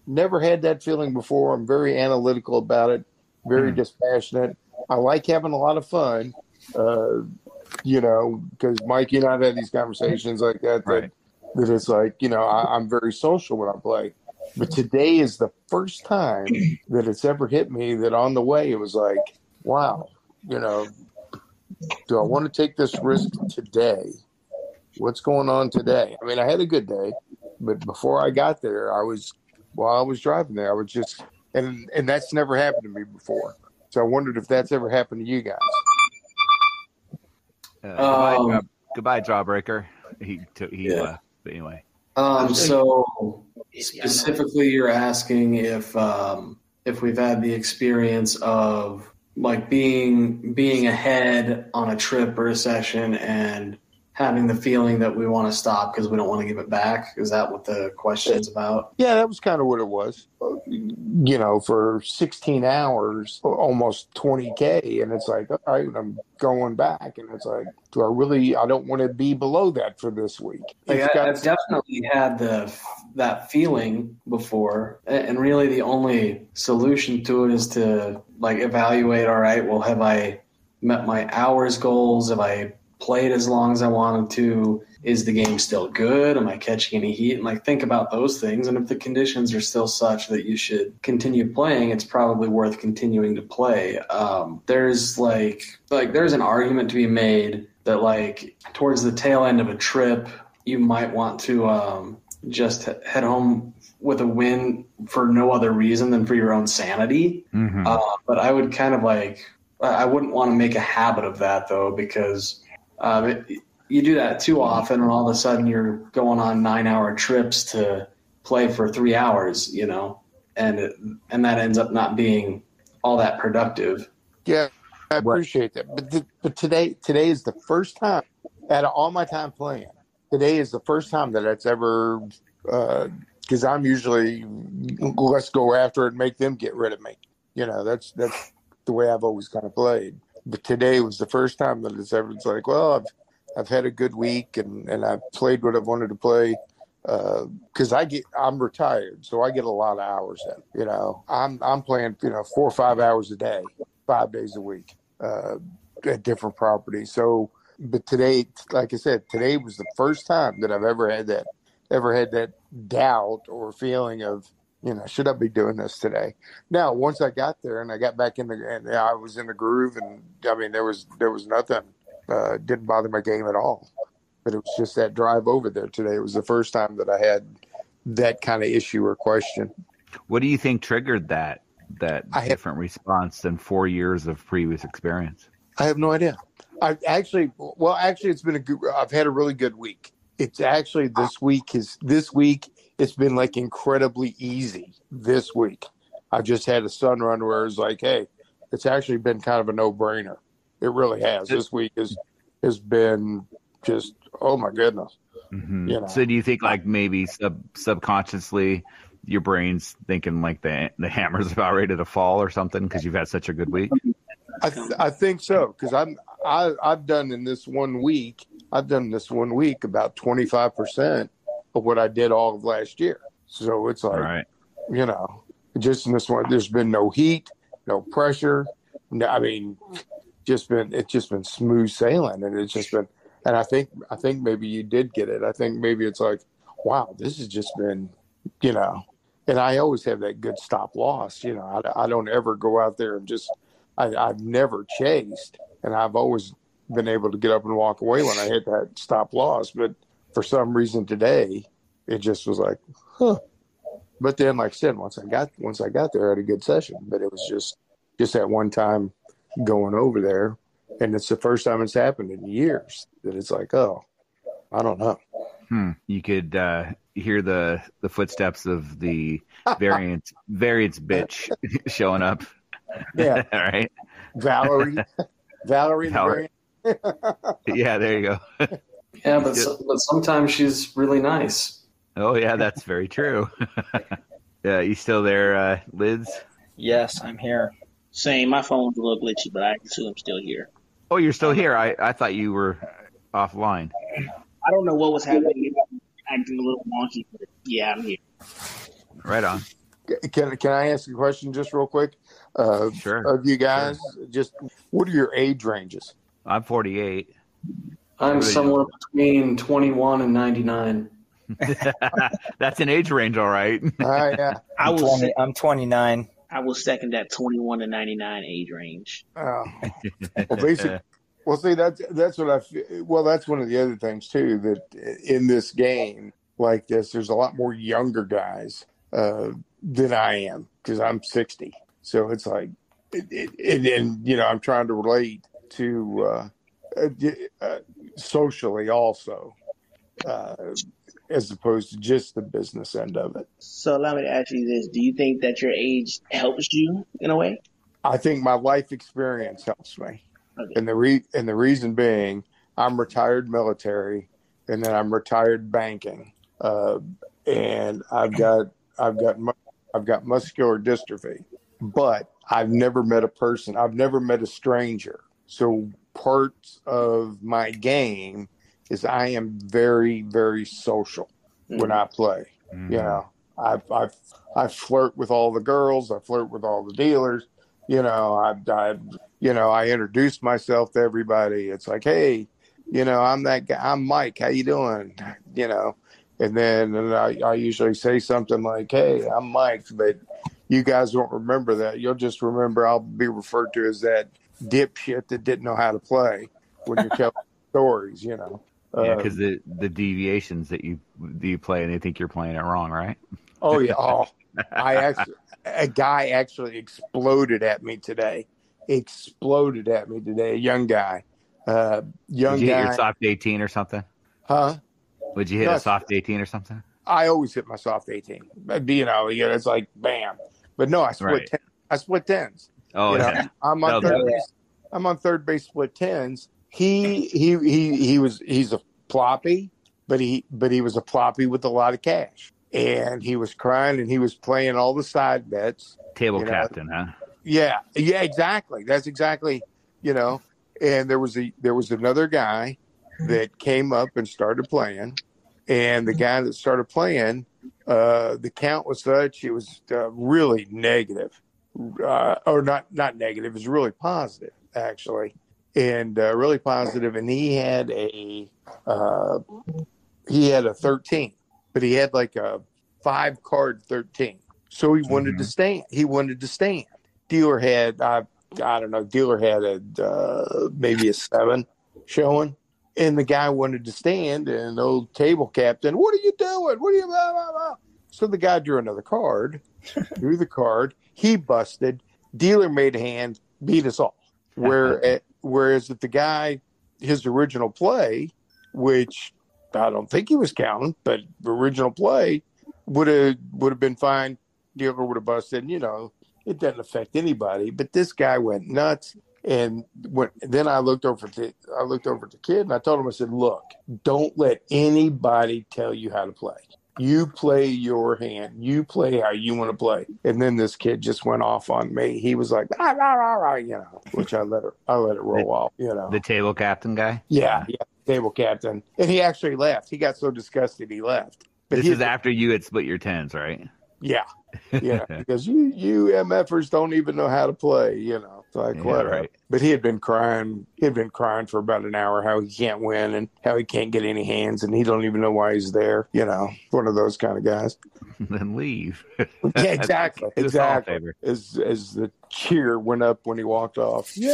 never had that feeling before. I'm very analytical about it, very Hmm. dispassionate. I like having a lot of fun, uh, you know, because Mikey and I've had these conversations like that. That, Right. that it's like, you know, I, I'm very social when I play. But today is the first time that it's ever hit me that on the way it was like, wow, you know, do I want to take this risk today? What's going on today? I mean, I had a good day, but before I got there, I was while I was driving there, I was just and and that's never happened to me before. So I wondered if that's ever happened to you guys. Uh, goodbye, Um, uh, goodbye, Jawbreaker. He took. He Yeah. left. But anyway. Um, so specifically, you're asking if um, if we've had the experience of like being being ahead on a trip or a session and having the feeling that we want to stop because we don't want to give it back. Is that what the question's about? Yeah, that was kind of what it was. You know, for 16 hours, almost 20k, and it's like, all right, I'm going back, and it's like, do I really? I don't want to be below that for this week. Like, I, got- I've definitely had the that feeling before, and really the only solution to it is to like evaluate. All right, well, have I met my hours goals? Have I played as long as I wanted to? Is the game still good? Am I catching any heat? And like think about those things. And if the conditions are still such that you should continue playing, it's probably worth continuing to play. Um, there's like like there's an argument to be made that like towards the tail end of a trip, you might want to um, just head home with a win for no other reason than for your own sanity. Mhm. Uh, but I would kind of like, I wouldn't want to make a habit of that though, because um, it, you do that too often, and all of a sudden you're going on nine hour trips to play for three hours, you know, and it, and that ends up not being all that productive. Yeah, I appreciate that. But th- but today today is the first time out of all my time playing. Today is the first time that it's ever because I'm usually let's go after it and make them get rid of me. You know, that's that's the way I've always kind of played. But today was the first time that it's ever it's like, well, I've I've had a good week, and and I've played what I've wanted to play. Because I get, I'm retired, so I get a lot of hours in. You know, I'm I'm playing, you know, four or five hours a day, five days a week, uh, at different properties. So, but today, like I said, today was the first time that I've ever had that, ever had that doubt or feeling of, you know, should I be doing this today? Now, once I got there and I got back in the, and I was in the groove, and I mean, there was there was nothing, uh, didn't bother my game at all. But it was just that drive over there today. It was the first time that I had that kind of issue or question. What do you think triggered that that I have- different response than four years of previous experience? I have no idea. I actually, well, actually, it's been a good. I've had a really good week. It's actually this week is this week. It's been like incredibly easy this week. I've just had a sun run where it's like, hey, it's actually been kind of a no brainer. It really has. This week has has been just oh my goodness. Mhm. You know. So do you think like maybe sub subconsciously your brain's thinking like the the hammer's about ready to fall or something because you've had such a good week? I th- I think so because I'm I I've done in this one week. I've done this one week about twenty five percent of what I did all of last year. So it's like right. you know, just in this one, there's been no heat, no pressure. No, I mean, just been it's just been smooth sailing, and it's just been. And I think I think maybe you did get it. I think maybe it's like, wow, this has just been, you know. And I always have that good stop loss. You know, I, I don't ever go out there and just. I, I've never chased, and I've always been able to get up and walk away when I hit that stop loss. But for some reason today, it just was like, huh. But then, like I said, once I got once I got there, I had a good session. But it was just just that one time going over there, and it's the first time it's happened in years that it's like, oh, I don't know. Hmm. You could uh, hear the the footsteps of the variant variance bitch showing up. Yeah. All right. Valerie, Valerie, Valerie. Yeah, there you go. Yeah, but so, but sometimes she's really nice. Oh yeah, that's very true. yeah, you still there, uh, Lidz? Yes, I'm here. Same. My phone's a little glitchy, but I assume I'm still here. Oh, you're still here. I, I thought you were offline. I don't know what was happening. Acting a little wonky, but yeah, I'm here. Right on. Can can I ask a question just real quick? Uh, Sure. Of you guys, just what are your age ranges? I'm 48. I'm Really? somewhere between 21 and 99. That's an age range, all right. Uh, yeah. I I'm, will. 20, sec- I'm 29. I will second that 21 to 99 age range. Oh. Well, basically, well, see, that's that's what I. fe- Well, that's one of the other things too. That in this game like this, there's a lot more younger guys uh, than I am because I'm 60. So it's like, it, it, and, and you know, I'm trying to relate to uh, uh, uh, socially also, uh, as opposed to just the business end of it. So allow me to ask you this: Do you think that your age helps you in a way? I think my life experience helps me, Okay. and the re- and the reason being, I'm retired military, and then I'm retired banking, uh, and I've got I've got mu- I've got muscular dystrophy, but I've never met a person. I've never met a stranger. So parts of my game is I am very very social when I play. Mhm. You know, I I I flirt with all the girls. I flirt with all the dealers. You know, I I you know I introduce myself to everybody. It's like, hey, you know, I'm that guy. I'm Mike. How you doing? You know, and then and I, I usually say something like, hey, I'm Mike, but you guys won't remember that. You'll just remember I'll be referred to as that dipshit that didn't know how to play when you're telling stories. You know. Yeah, Uh, because the the deviations that you that you play and they think you're playing it wrong, right? Oh yeah. Oh, I actually, a guy actually exploded at me today. Exploded at me today. A young guy. Uh, young Did you hit your soft 18 or something? huh? Would you hit No. a soft 18 or something? I always hit my soft eighteen. But, you know, it's like bam. But no, I split. Right. Ten, I split tens. Oh, You know, yeah. I'm on No, third that- base. I'm on third base split tens. He he he he was he's a ploppy, but he but he was a ploppy with a lot of cash. And he was crying and he was playing all the side bets. Table you know, captain, huh? Yeah, yeah, exactly. That's exactly, you know. And there was a there was another guy that came up and started playing, and the guy that started playing, uh, the count was such it was uh, really negative, uh, or not not negative, it was really positive actually, and uh, really positive. And he had a uh, he had a thirteen, but he had like a five card thirteen, so he wanted to stand. He wanted to stand. Dealer had I I don't know. Dealer had a uh, maybe a seven showing. And the guy wanted to stand, and the old table captain, what are you doing? What are you? Blah, blah, blah. So the guy drew another card, drew the card. He busted. Dealer made a hand, beat us all. Where, eh, whereas if the guy, his original play, which I don't think he was counting, but original play would have would have been fine. Dealer would have busted. And, you know, it doesn't affect anybody. But this guy went nuts. And when, then I looked over to I looked over at the kid and I told him I said, "Look, don't let anybody tell you how to play. You play your hand. You play how you want to play." And then this kid just went off on me. He was like, "Ah, rah, rah, rah," you know, which I let it I let it roll off. You know, The table captain guy. yeah, yeah, table captain, and he actually left. He got so disgusted he left. But This he, is after you had split your tens, right? Yeah, yeah, because you you MFers don't even know how to play. You know, it's like Yeah, whatever. right. But he had been crying. He had been crying for about an hour how he can't win and how he can't get any hands and he don't even know why he's there. You know, one of those kind of guys. then leave. Yeah, exactly, Do us all a exactly. As as the cheer went up when he walked off. Yay!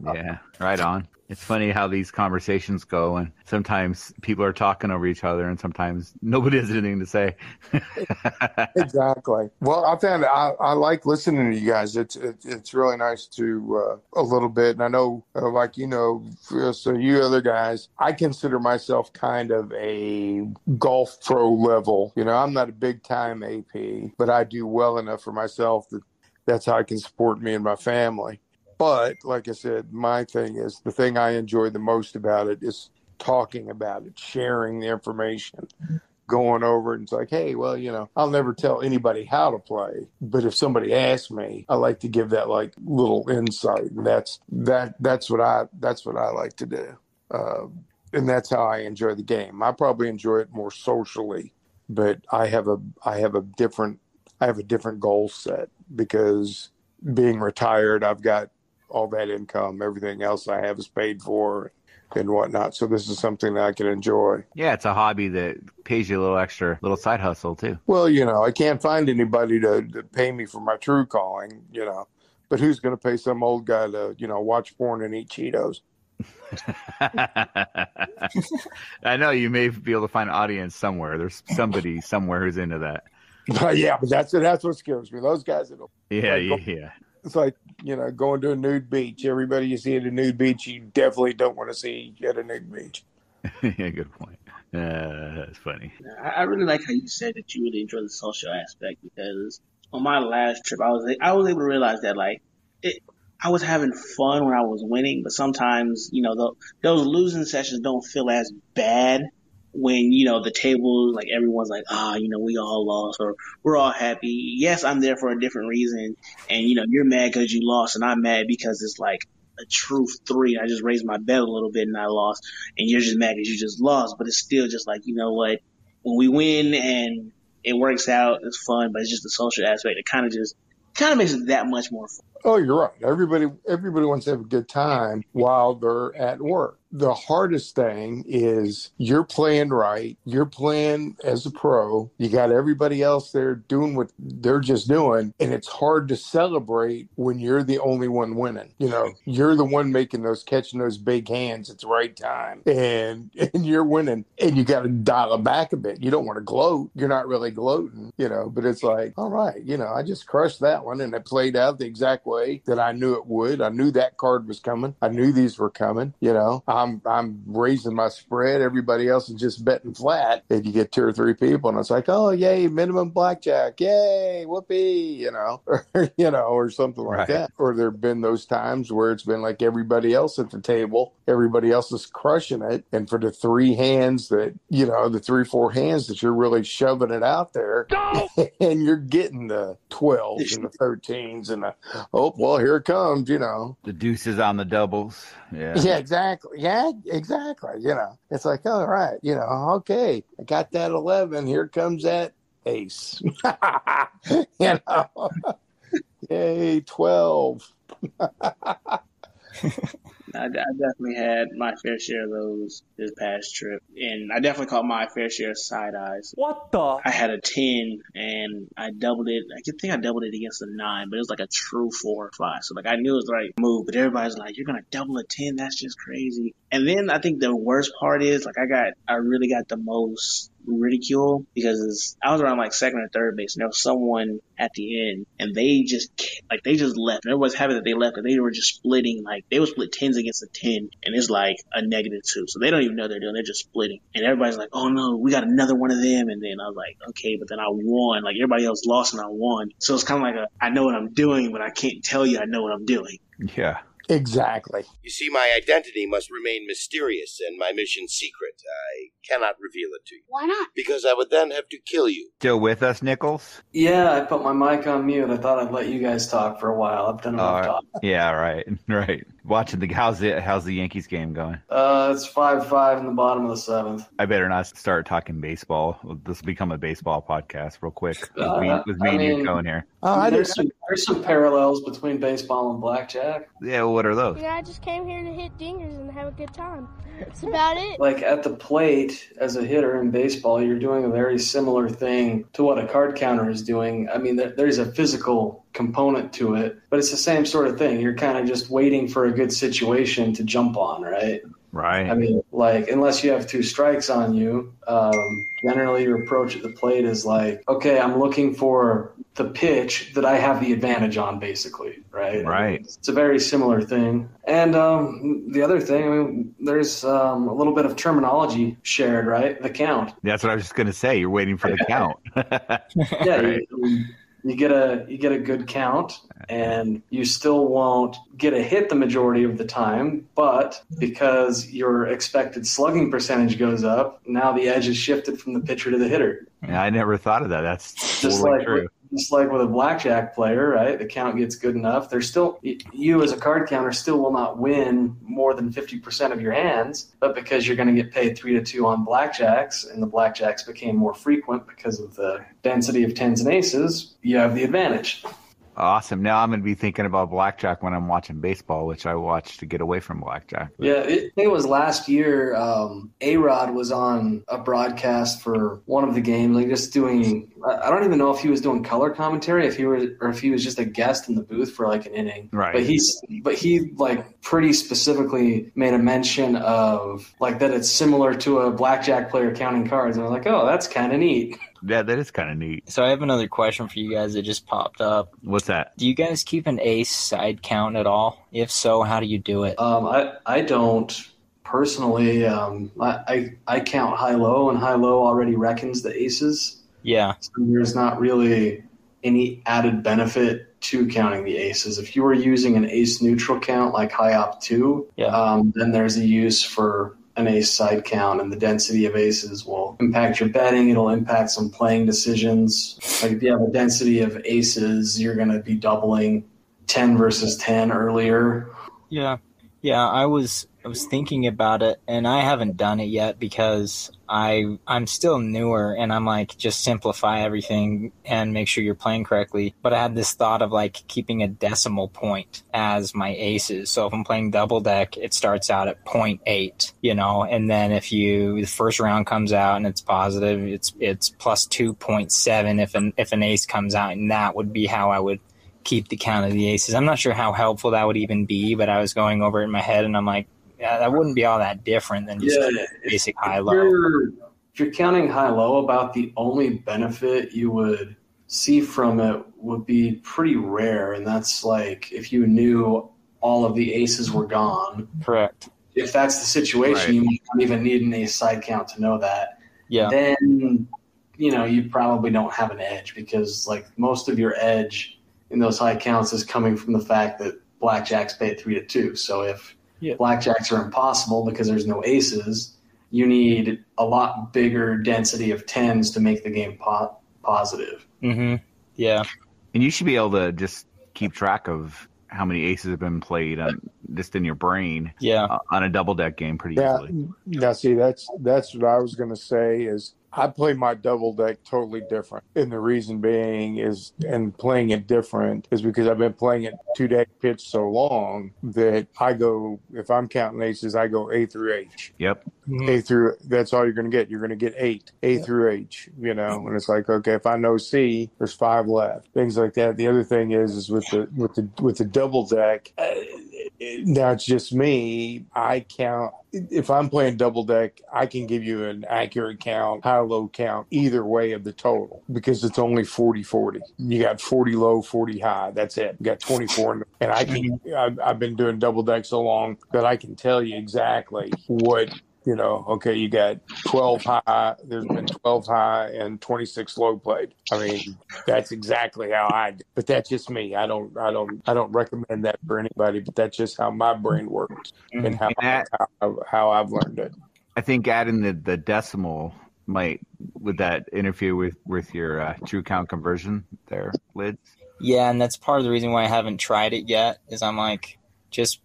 Know? Yeah, right on. It's funny how these conversations go, and sometimes people are talking over each other, and sometimes nobody has anything to say. exactly. Well, I found I, I like listening to you guys. It's it's, it's really nice to uh, a little bit. And I know, uh, like you know, so you other guys, I consider myself kind of a golf pro level. You know, I'm not a big time AP, but I do well enough for myself that that's how I can support me and my family. But like I said, my thing is the thing I enjoy the most about it is talking about it, sharing the information going over it. And it's like, hey, well, you know, I'll never tell anybody how to play, but if somebody asks me, I like to give that like little insight, and that's that that's what I that's what I like to do, uh, and that's how I enjoy the game. I probably enjoy it more socially, but I have a I have a different I have a different goal set because being retired, I've got all that income, everything else I have is paid for and whatnot. So this is something that I can enjoy. Yeah, it's a hobby that pays you a little extra, little side hustle too. Well, you know, I can't find anybody to, to pay me for my true calling, you know. But who's going to pay some old guy to, you know, watch porn and eat Cheetos? I know you may be able to find an audience somewhere. There's somebody somewhere who's into that. But yeah, but that's that's what scares me. Those guys that Yeah, Like, yeah, yeah. It's like you know going to a nude beach. Everybody you see at a nude beach, you definitely don't want to see at a nude beach. yeah, good point. Uh, that's funny. I, I really like how you said that you really enjoy the social aspect because on my last trip, I was I was able to realize that like it, I was having fun when I was winning, but sometimes you know tho- those losing sessions don't feel as bad when you know the table like everyone's like ah you know we all lost or we're all happy. Yes, I'm there for a different reason, and you know you're mad because you lost, and I'm mad because it's like a truth three. I just raised my bet a little bit and I lost, and you're just mad because you just lost. But it's still just like you know what when we win and it works out, it's fun, but it's just the social aspect. It kind of just kind of makes it that much more fun. Oh, you're right. Everybody everybody wants to have a good time while they're at work. The hardest thing is you're playing right. You're playing as a pro. You got everybody else there doing what they're just doing, and it's hard to celebrate when you're the only one winning. You know, you're the one making those catching those big hands at the right time, and and you're winning, and you got to dial it back a bit. You don't want to gloat. You're not really gloating, you know. But it's like, all right, you know, I just crushed that one, and it played out the exact way that I knew it would. I knew that card was coming. I knew these were coming. You know, I'm I'm raising my spread. Everybody else is just betting flat. And you get two or three people, and it's like, oh yay, minimum blackjack, yay, whoopee, you know, or you know, or something like Right. that. Or there've been those times where it's been like everybody else at the table, everybody else is crushing it, and for the three hands that you know, the three four hands that you're really shoving it out there, and you're getting the twelves and the thirteens and the oh well, here it comes. You know, The deuces on the doubles. Yeah. yeah, exactly. Yeah, exactly. You know, it's like, all right, you know, okay, I got that eleven. Here comes that ace. you know, yay, twelve. I, I definitely had my fair share of those this past trip, and I definitely caught my fair share of side eyes. What the? I had a ten, and I doubled it. I think I doubled it against a nine, but it was like a true four or five. So like I knew it was the right move, but everybody's like, "You're gonna double a ten? That's just crazy." And then I think the worst part is like I got, I really got the most ridicule because I was around like second or third base, and there was someone at the end, and they just like they just left. And everyone's happy that they left, and they were just splitting like they would split tens against a ten, and it's like a negative two, so they don't even know they're doing. They're just splitting, and everybody's like, "Oh no, we got another one of them." And then I was like, "Okay," but then I won. Like everybody else lost, and I won. So it's kind of like a I know what I'm doing, but I can't tell you I know what I'm doing. Yeah. Exactly. You see, my identity must remain mysterious and my mission secret. I cannot reveal it to you. Why not? Because I would then have to kill you. Still with us, Nichols? Yeah, I put my mic on mute. I thought I'd let you guys talk for a while. I've done enough Uh, talk. yeah, right, right. Watching the how's the how's the Yankees game going? Uh, it's five five in the bottom of the seventh. I better not start talking baseball. This will become a baseball podcast real quick with Uh, me, with me I and you mean- going here. I there's some there's some parallels between baseball and blackjack. Yeah, what are those? Yeah, I just came here to hit dingers and have a good time. That's about it. Like at the plate as a hitter in baseball, you're doing a very similar thing to what a card counter is doing. I mean, there, there's a physical component to it, but it's the same sort of thing. You're kind of just waiting for a good situation to jump on, right? Right. I mean, like, unless you have two strikes on you, um, generally your approach at the plate is like, okay, I'm looking for the pitch that I have the advantage on, basically, right? Right. It's a very similar thing. And um, the other thing, I mean, there's um, a little bit of terminology shared, right? The count. That's what I was just gonna say. You're waiting for the count. Yeah, Right. you, you get a you get a good count, and you still won't get a hit the majority of the time. But because your expected slugging percentage goes up, now the edge is shifted from the pitcher to the hitter. Yeah, I never thought of that. That's Just totally like true. Just like with a blackjack player, right? The count gets good enough. There's still you as a card counter still will not win more than fifty percent of your hands, but because you're going to get paid three to two on blackjacks, and the blackjacks became more frequent because of the density of tens and aces, you have the advantage. Awesome. Now I'm gonna be thinking about blackjack when I'm watching baseball, which I watch to get away from blackjack. Yeah, it, I think it was last year. Um, A Rod was on a broadcast for one of the games, like just doing. I I don't even know if he was doing color commentary, if he was, or if he was just a guest in the booth for like an inning. Right. But he's, but he like pretty specifically made a mention of like that it's similar to a blackjack player counting cards, and I was like, oh, that's kind of neat. Yeah, that is kind of neat. So I have another question for you guys that just popped up. What's that? Do you guys keep an ace side count at all? If so, how do you do it? Um, I I don't personally. Um, I, I I count high low, and high low already reckons the aces. Yeah. So there's not really any added benefit to counting the aces. If you were using an ace neutral count like Hi-Opt II, Yeah. um, then there's a use for an ace side count, and the density of aces will impact your betting. It'll impact some playing decisions. Like if you have a density of aces, you're going to be doubling ten versus ten earlier. Yeah. Yeah, I was I was thinking about it and I haven't done it yet because I I'm still newer and I'm like just simplify everything and make sure you're playing correctly. But I had this thought of like keeping a decimal point as my aces. So if I'm playing double deck, it starts out at 0.8, you know, and then if you the first round comes out and it's positive, it's it's plus 2.7 if an if an ace comes out and that would be how I would keep the count of the aces. I'm not sure how helpful that would even be, but I was going over it in my head and I'm like, yeah, that wouldn't be all that different than just Yeah, basic high low. you're, if you're counting high low, about the only benefit you would see from it would be pretty rare, and that's like if you knew all of the aces were gone. Correct. If that's the situation, Right. you might not even need an ace side count to know that. Yeah. Then, you know, you probably don't have an edge because like most of your edge in those high counts is coming from the fact that blackjacks pay three to two. So if Yeah. blackjacks are impossible because there's no aces, you need a lot bigger density of tens to make the game po- positive. Mm-hmm. Yeah. And you should be able to just keep track of how many aces have been played on just in your brain. Yeah. uh, on a double deck game pretty Yeah. easily. Now, see, that's that's what I was going to say is I play my double deck totally different, and the reason being is, and playing it different is because I've been playing it two deck pitch so long that I go if I'm counting aces, I go A through H. Yep. A through that's all you're going to get. You're going to get eight, A through H. You know, and it's like okay, if I know C, there's five left. Things like that. The other thing is, is with the with the with the double deck. Uh, now it's just me. I count if I'm playing double deck. I can give you an accurate count, high low count, either way of the total because it's only 40-40. You got 40 low, 40 high. That's it. You got 24, in the- and I can. Mm-hmm. I've, I've been doing double deck so long that I can tell you exactly what you know, okay, you got 12 high, there's been 12 high and 26 low played. I mean, that's exactly how I, do. but that's just me. I don't, I don't, I don't recommend that for anybody, but that's just how my brain works and how, how, how I've learned it. I think adding the, the decimal might would that interfere with with your uh, true count conversion there, Lidz. Yeah, and that's part of the reason why I haven't tried it yet. Is I'm like, just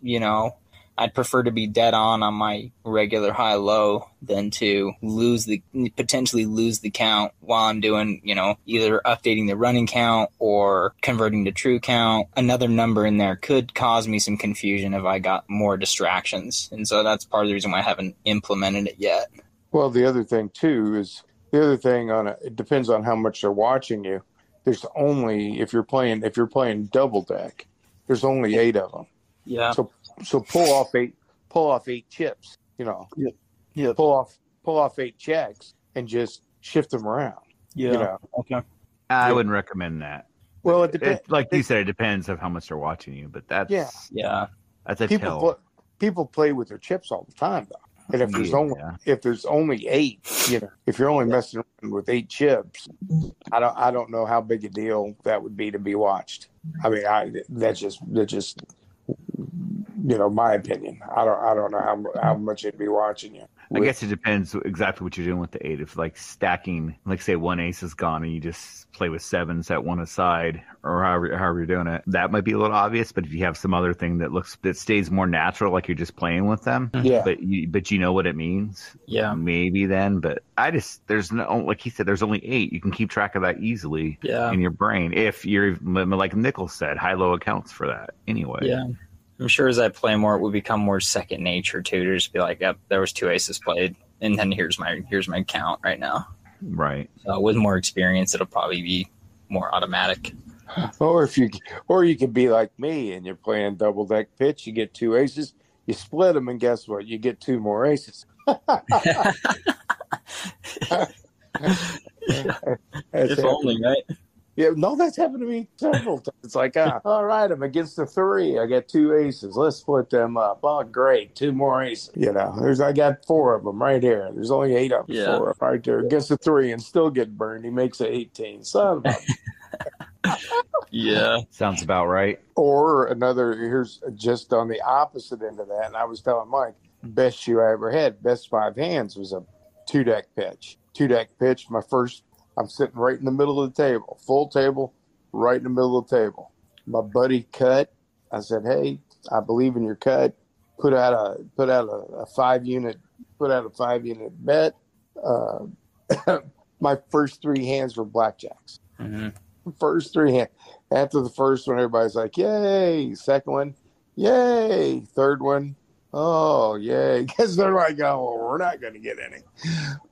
you know, I'd prefer to be dead on on my regular high low than to lose the potentially lose the count while I'm doing, you know, either updating the running count or converting to true count. Another number in there could cause me some confusion if I got more distractions. And so that's part of the reason why I haven't implemented it yet. Well, the other thing too is the other thing on it, it depends on how much they're watching you. There's only if you're playing if you're playing double deck, there's only eight of them. Yeah. So so pull off eight pull off eight chips. You know. Yeah. Yeah. Pull off pull off eight checks and just shift them around. Yeah. You know. Okay. I wouldn't recommend that. Well, it depends. It, like you said, it depends of how much they're watching you, but that's Yeah. Yeah. that's a people tell. play, people play with their chips all the time though. And if there's Yeah. only if there's only eight, you know, if you're only messing around with eight chips, I don't I don't know how big a deal that would be to be watched. I mean, I that's just that's just you know my opinion. I don't I don't know how how mm-hmm. much it'd be watching you. I guess it depends exactly what you're doing with the eight. If like stacking, like say one ace is gone and you just play with sevens at one aside, or however however you're doing it, that might be a little obvious. But if you have some other thing that looks that stays more natural, like you're just playing with them, mm-hmm. Yeah. but you but you know what it means, Yeah. maybe then. But I just there's no like he said, there's only eight. You can keep track of that easily Yeah. in your brain if you're like Nichols said, high low accounts for that anyway. Yeah. I'm sure as I play more, it would become more second nature too. To just be like, yep, there was two aces played, and then here's my here's my count right now. Right. So with more experience, it'll probably be more automatic. Or if you or you could be like me and you're playing double deck pitch, you get two aces, you split them, and guess what? You get two more aces. if only, right? Yeah, no, that's happened to me several times. It's like, ah, all right, I'm against the three. I got two aces. Let's split them up. Oh, great, two more aces. You know, there's I got four of them right here. There's only eight of them. Yeah. Four right there against the three, and still get burned. He makes a 18. Son of a Yeah. Sounds about right. Or another, here's just on the opposite end of that. And I was telling Mike, best shoe I ever had, best five hands was a two deck pitch. Two deck pitch, my first, I'm sitting right in the middle of the table, full table, right in the middle of the table. My buddy cut. I said, Hey, I believe in your cut. Put out a, put out a, a five unit, put out a five unit bet. Uh, my first three hands were blackjacks Mm-hmm. first three hand. After the first one, everybody's like, "Yay!" Second one, "Yay!" Third one, "Oh, yay!" Because they're like, "Oh, we're not going to get any."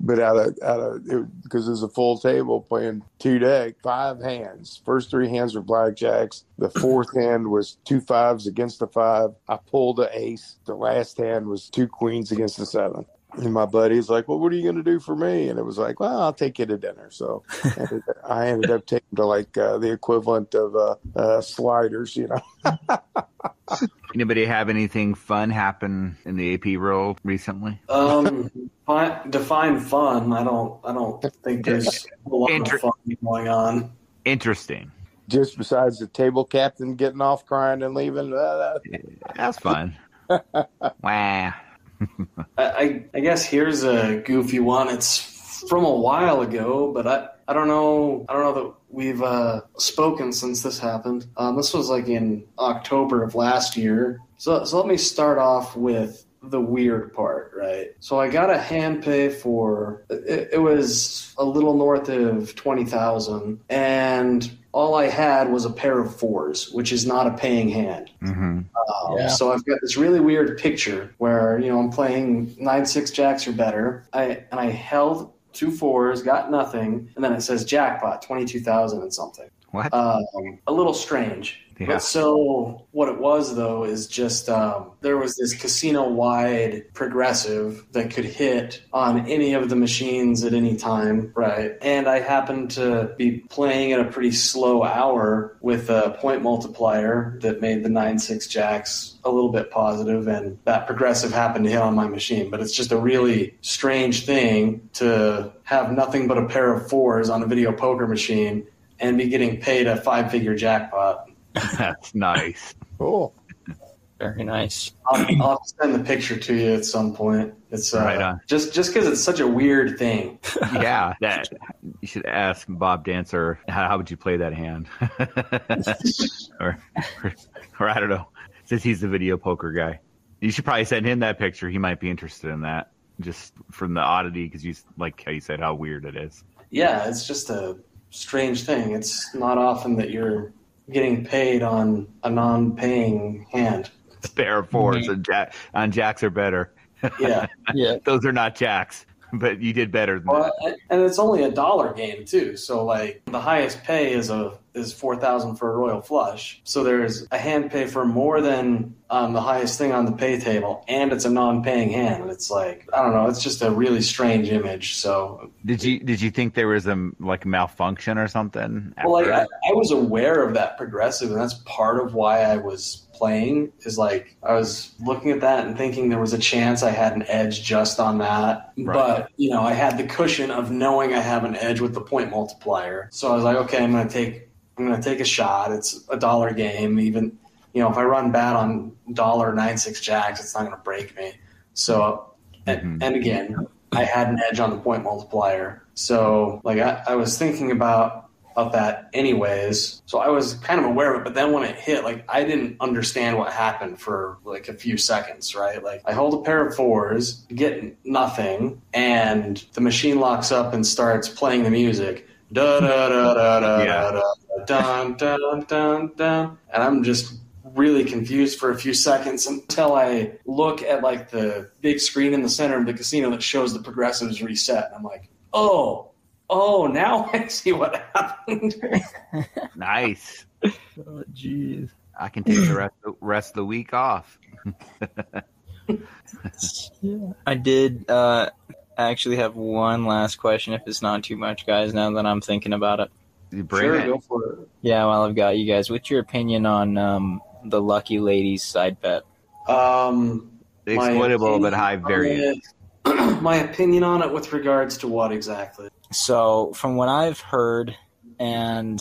But out of out of because it was a full table playing two deck, five hands. First three hands were blackjacks. The fourth hand was two fives against the five. I pulled an ace. The last hand was two queens against the seven. And my buddy's like, "Well, what are you going to do for me?" And it was like, "Well, I'll take you to dinner." So ended- I ended up taking to like uh, the equivalent of uh, uh, sliders, you know. Anybody have anything fun happen in the AP role recently? Um, fi- define fun. I don't. I don't think there's a lot Inter- of fun going on. Interesting. Just besides the table captain getting off crying and leaving. Uh, That's fun. Wow. I, I, guess here's a goofy one. It's from a while ago, but I I don't know. I don't know that we've uh, spoken since this happened. Um, this was like in October of last year. So, so let me start off with the weird part, right? So I got a hand pay for it, it was a little north of twenty thousand, and all I had was a pair of fours, which is not a paying hand. Mm-hmm. Um, Yeah. So I've got this really weird picture where you know I'm playing nine six jacks or better. I and I held two fours, got nothing, and then it says jackpot twenty two thousand and something. What? Um, a little strange. Yeah. But so what it was though is just um, there was this casino wide progressive that could hit on any of the machines at any time, right? And I happened to be playing at a pretty slow hour with a point multiplier that made the nine six jacks a little bit positive, and that progressive happened to hit on my machine. But it's just a really strange thing to have nothing but a pair of fours on a video poker machine and be getting paid a five figure jackpot. That's nice. Cool. Very nice. I'll, I'll send the picture to you at some point. It's uh, Right on. just just because it's such a weird thing. yeah, that you should ask Bob Dancer how, how would you play that hand, or, or or I don't know, since he's the video poker guy. You should probably send him that picture. He might be interested in that, just from the oddity, because you like how you said how weird it is. Yeah, it's just a strange thing. It's not often that you're getting paid on a non-paying hand. Spare pair of fours mm-hmm. and jack on jacks are better. Yeah, Yeah. Those are not jacks, but you did better than well, that. and it's only a dollar game too. So like the highest pay is a is four thousand for a royal flush. So there's a hand pay for more than um, the highest thing on the pay table, and it's a non-paying hand. And it's like I don't know. It's just a really strange image. So Did you did you think there was a like malfunction or something? Well, like I. I was aware of that progressive, and that's part of why I was playing. Is like I was looking at that and thinking there was a chance I had an edge just on that, Right. but you know I had the cushion of knowing I have an edge with the point multiplier. So I was like, okay, I'm gonna take I'm gonna take a shot. It's a dollar game, even you know if I run bad on dollar nine six jacks, it's not gonna break me. So and, Mhm. and again, I had an edge on the point multiplier. So like I, I was thinking about about that anyways. So I was kind of aware of it, but then when it hit, like I didn't understand what happened for like a few seconds, right? Like I hold a pair of fours, get nothing, and the machine locks up and starts playing the music. Da da da da da Yeah. da da dun dun dun dun and I'm just really confused for a few seconds until I look at like the big screen in the center of the casino that shows the progressives reset. And I'm like, oh, oh, now I see what happened. nice. Oh, jeez. I can take the rest rest of the week off. yeah. I did uh, actually have one last question, if it's not too much, guys. Now that I'm thinking about it. You bring sure, it. Go for it. Yeah, while I've got you guys, what's your opinion on um, the Lucky Ladies side bet? Um, my Exploitable but opinion high on variance. it- my opinion on it with regards to what exactly? So, from what I've heard and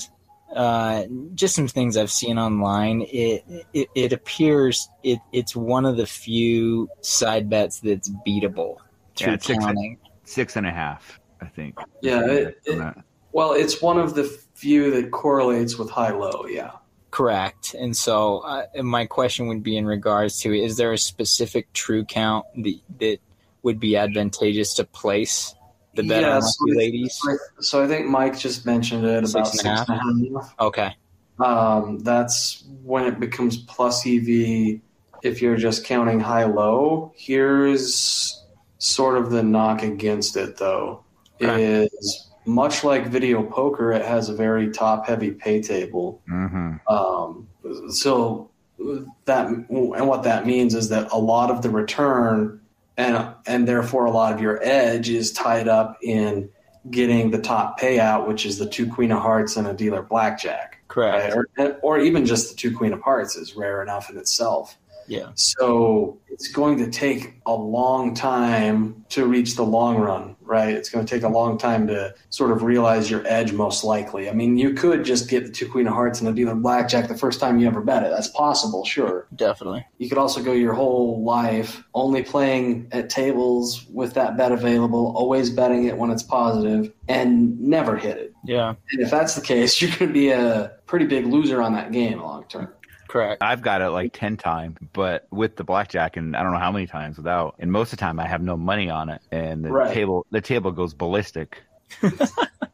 uh, just some things I've seen online, it it, it appears it, it's one of the few side bets that's beatable Yeah, through it's six- counting. Six and a half, I think. Yeah, it, it, well, it's one of the few that correlates with Hi-Lo. Yeah. Correct. And so, uh, my question would be in regards to: Is there a specific true count that that would be advantageous to place the bet Yeah, on so Lucky I- Ladies? So, I think Mike just mentioned it about Six six and a and a half. Okay. Um, that's when it becomes plus EV if you're just counting high low. Here's sort of the knock against it, though, Okay. is much like video poker, it has a very top heavy pay table. Mhm. Um, so that and what that means is that a lot of the return and and therefore a lot of your edge is tied up in getting the top payout, which is the two queen of hearts and a dealer blackjack Correct. right? or, or even just the two queen of hearts is rare enough in itself Yeah. So it's going to take a long time to reach the long run, right? It's going to take a long time to sort of realize your edge, most likely. I mean, you could just get the two queen of hearts and a dealer blackjack the first time you ever bet it. That's possible, sure. Definitely. You could also go your whole life only playing at tables with that bet available, always betting it when it's positive, and never hit it. Yeah. And if that's the case, you're going to be a pretty big loser on that game long term. Correct. I've got it like 10 times, but with the blackjack and I don't know how many times without. And most of the time I have no money on it and the Right. table the table goes ballistic.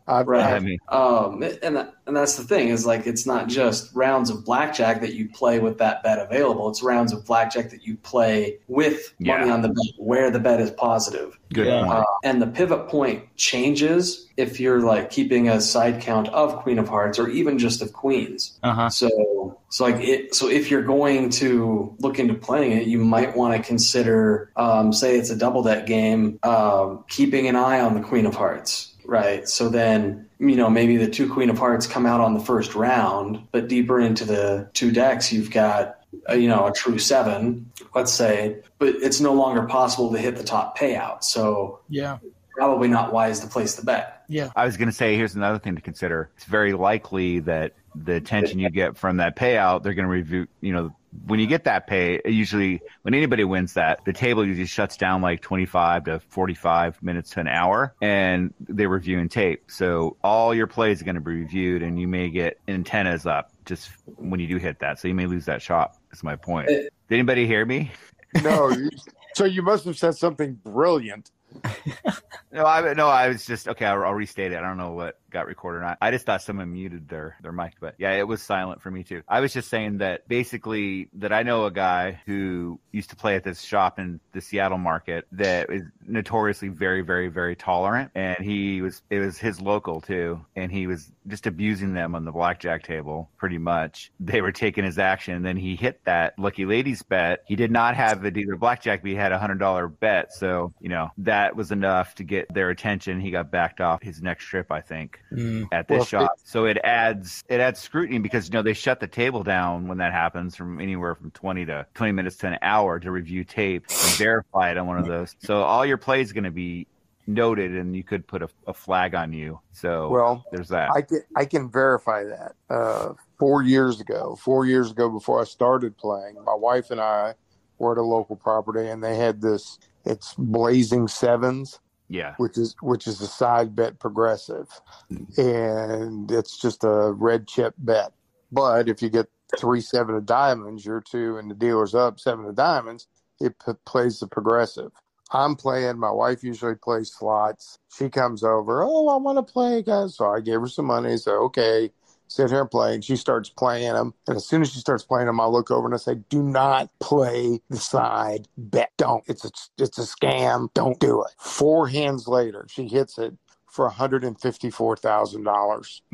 Right. I mean, Um, and that, and that's the thing is like it's not just rounds of blackjack that you play with that bet available. It's rounds of blackjack that you play with money Yeah. on the bet where the bet is positive. Good Yeah. point. Uh, and the pivot point changes if you're like keeping a side count of Queen of Hearts or even just of Queens. Uh-huh. So so like it so if you're going to look into playing it, you might want to consider um, say it's a double deck game, um, keeping an eye on the Queen of Hearts. Right. So then, you know, maybe the two Queen of Hearts come out on the first round, but deeper into the two decks, you've got, uh, you know, a true seven, let's say, but it's no longer possible to hit the top payout. So Yeah. probably not wise to place the bet. Yeah. I was going to say, here's another thing to consider. It's very likely that the attention you get from that payout, they're going to review, you know, when you get that pay, usually when anybody wins that, the table usually shuts down like 25 to 45 minutes to an hour and they're reviewing tape. So all your plays are going to be reviewed and you may get antennas up just when you do hit that. So you may lose that shot. That's my point. Did anybody hear me? No, you, so you must have said something brilliant. No, I no, I was just okay. I'll, I'll restate it. I don't know what got recorded or not. I just thought someone muted their their mic, but yeah, it was silent for me too. I was just saying that basically that I know a guy who used to play at this shop in the Seattle market that is notoriously very, very, very tolerant, and he was it was his local too, and he was just abusing them on the blackjack table pretty much. They were taking his action, and then he hit that lucky ladies bet. He did not have a dealer blackjack, but he had a hundred dollar bet, so you know that was enough to get their attention. He got backed off his next trip, I think, Mm. at this Well, shop. So it adds it adds scrutiny because you know they shut the table down when that happens from anywhere from twenty to twenty minutes to an hour to review tape and verify it on one of those. So all your plays going to be noted, and you could put a, a flag on you. So Well, there's that. I can I can verify that. Uh, four years ago, four years ago, before I started playing, my wife and I were at a local property, and they had this. It's Blazing Sevens, yeah. which is which is a side bet progressive, mm-hmm. and it's just a red chip bet. But if you get three seven of diamonds, you're two, and the dealer's up seven of diamonds. It p- plays the progressive. I'm playing. My wife usually plays slots. She comes over. Oh, I want to play, guys. So I gave her some money. So okay, sit here and play. And she starts playing them. And as soon as she starts playing them, I look over and I say, "Do not play the side bet. Don't. It's a it's a scam. Don't do it." Four hands later, she hits it for one hundred and fifty four thousand dollars.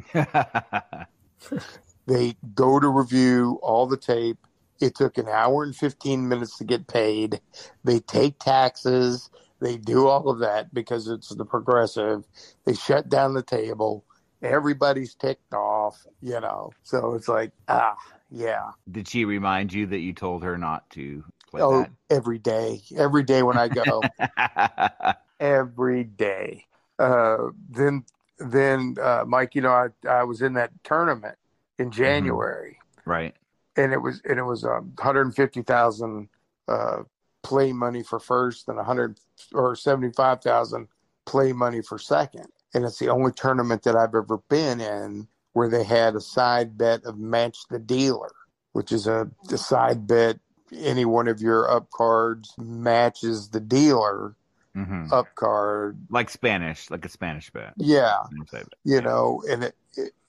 They go to review all the tape. It took an hour and 15 minutes to get paid. They take taxes. They do all of that because it's the progressive. They shut down the table. Everybody's ticked off, you know. So it's like, ah, yeah. Did she remind you that you told her not to play oh, that? every day. Every day when I go. every day. Uh, then, then, uh, Mike, you know, I, I was in that tournament in January. Right. and it was and it was um, 150,000 uh, play money for first and 100 or 75,000 play money for second. And it's the only tournament that I've ever been in where they had a side bet of match the dealer, which is a, a side bet. Any one of your up cards matches the dealer hmm up card. Like Spanish, like a Spanish bet. Yeah, Spanish bet. you know, and it,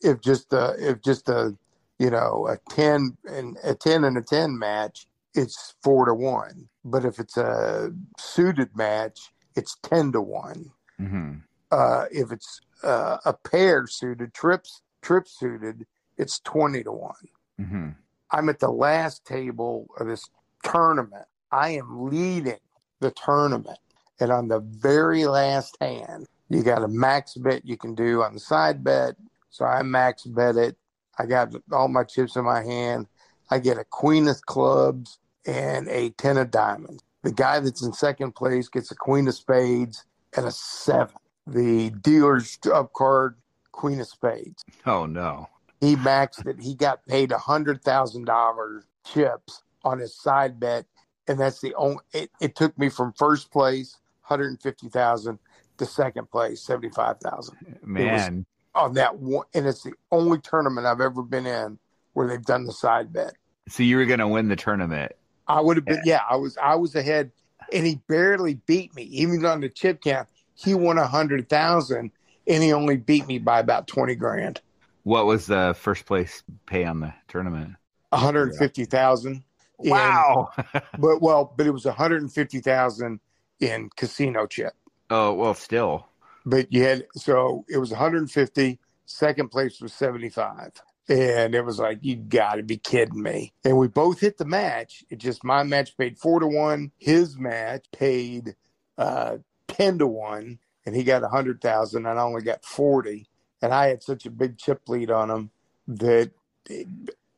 if just a if just a you know a ten and a ten and a ten match, it's four to one. But if it's a suited match, it's ten to one. hmm Uh, if it's uh, a pair suited, trips trip suited, it's twenty to one. hmm I'm at the last table of this tournament. I am leading the tournament. And on the very last hand, you got a max bet you can do on the side bet. So I max bet it. I got all my chips in my hand. I get a queen of clubs and a 10 of diamonds. The guy that's in second place gets a queen of spades and a seven. The dealer's up card, queen of spades. Oh no. He maxed it. He got paid a hundred thousand dollars chips on his side bet, and that's the only. It, it took me from first place, hundred and fifty thousand, to second place, seventy five thousand. Man. on that one, and it's the only tournament I've ever been in where they've done the side bet. So you were gonna win the tournament. I would have been, yeah, I was, I was ahead, and he barely beat me, even on the chip count. He won a hundred thousand, and he only beat me by about twenty grand, What was the first place pay on the tournament? a hundred fifty thousand. Wow. but well, but it was a hundred fifty thousand in casino chip. Oh well, still. But you had so it was 150. Second place was 75. And it was like, you got to be kidding me. And we both hit the match. It just my match paid four to one. His match paid uh, 10 to one. And he got 100,000 and I only got 40. And I had such a big chip lead on him that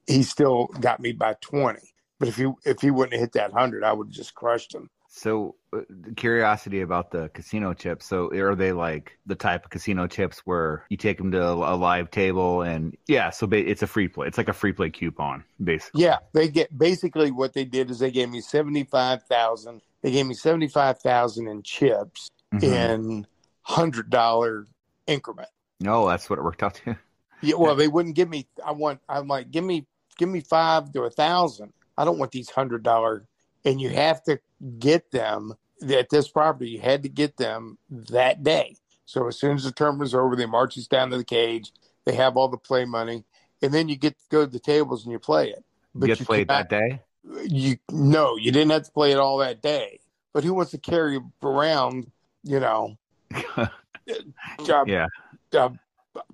he still got me by 20. But if he if he wouldn't have hit that 100, I would have just crushed him. So, uh, curiosity about the casino chips. So, are they like the type of casino chips where you take them to a live table and yeah, so ba- it's a free play. It's like a free play coupon, basically. Yeah, they get basically what they did is they gave me seventy five thousand. They gave me seventy five thousand in chips Mhm. in hundred dollar increment. No, that's what it worked out to. Yeah, well, they wouldn't give me. I want. I'm like, give me, give me five to a thousand. I don't want these hundred dollar. And you have to get them at this property. You had to get them that day. So as soon as the tournament was over, they march us down to the cage. They have all the play money, and then you get to go to the tables and you play it. But you get to play that day. you no, you didn't have to play it all that day. But who wants to carry around, you know, a, Yeah. a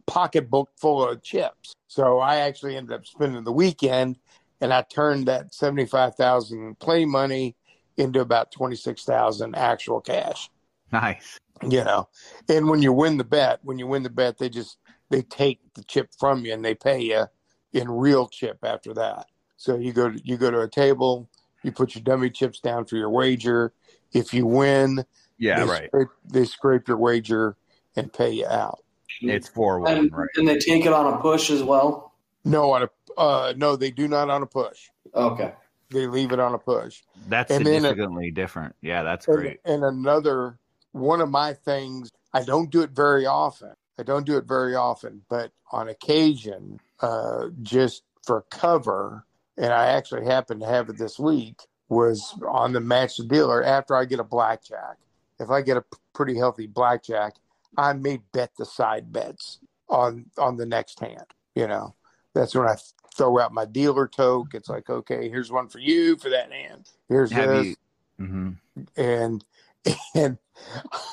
pocketbook full of chips? So I actually ended up spending the weekend, and I turned that seventy five thousand play money into about twenty six thousand actual cash. Nice. You know, and when you win the bet, when you win the bet, they just they take the chip from you and they pay you in real chip after that. So you go to you go to a table, you put your dummy chips down for your wager. If you win, Yeah, they right. Scrape, they scrape your wager and pay you out. It's four one, And, right? and they take it on a push as well. No, on a uh, no, they do not on a push. Okay. They leave it on a push. That's And significantly different. Yeah, that's And, great. and another one of my things, I don't do it very often. I don't do it very often, but on occasion, uh, just for cover, and I actually happen to have it this week, was on the match the dealer after I get a blackjack. If I get a p- pretty healthy blackjack, I may bet the side bets on on the next hand. You know, that's when I throw out my dealer toke. It's like, okay, here's one for you for that hand. Here's Have this you? hmm and and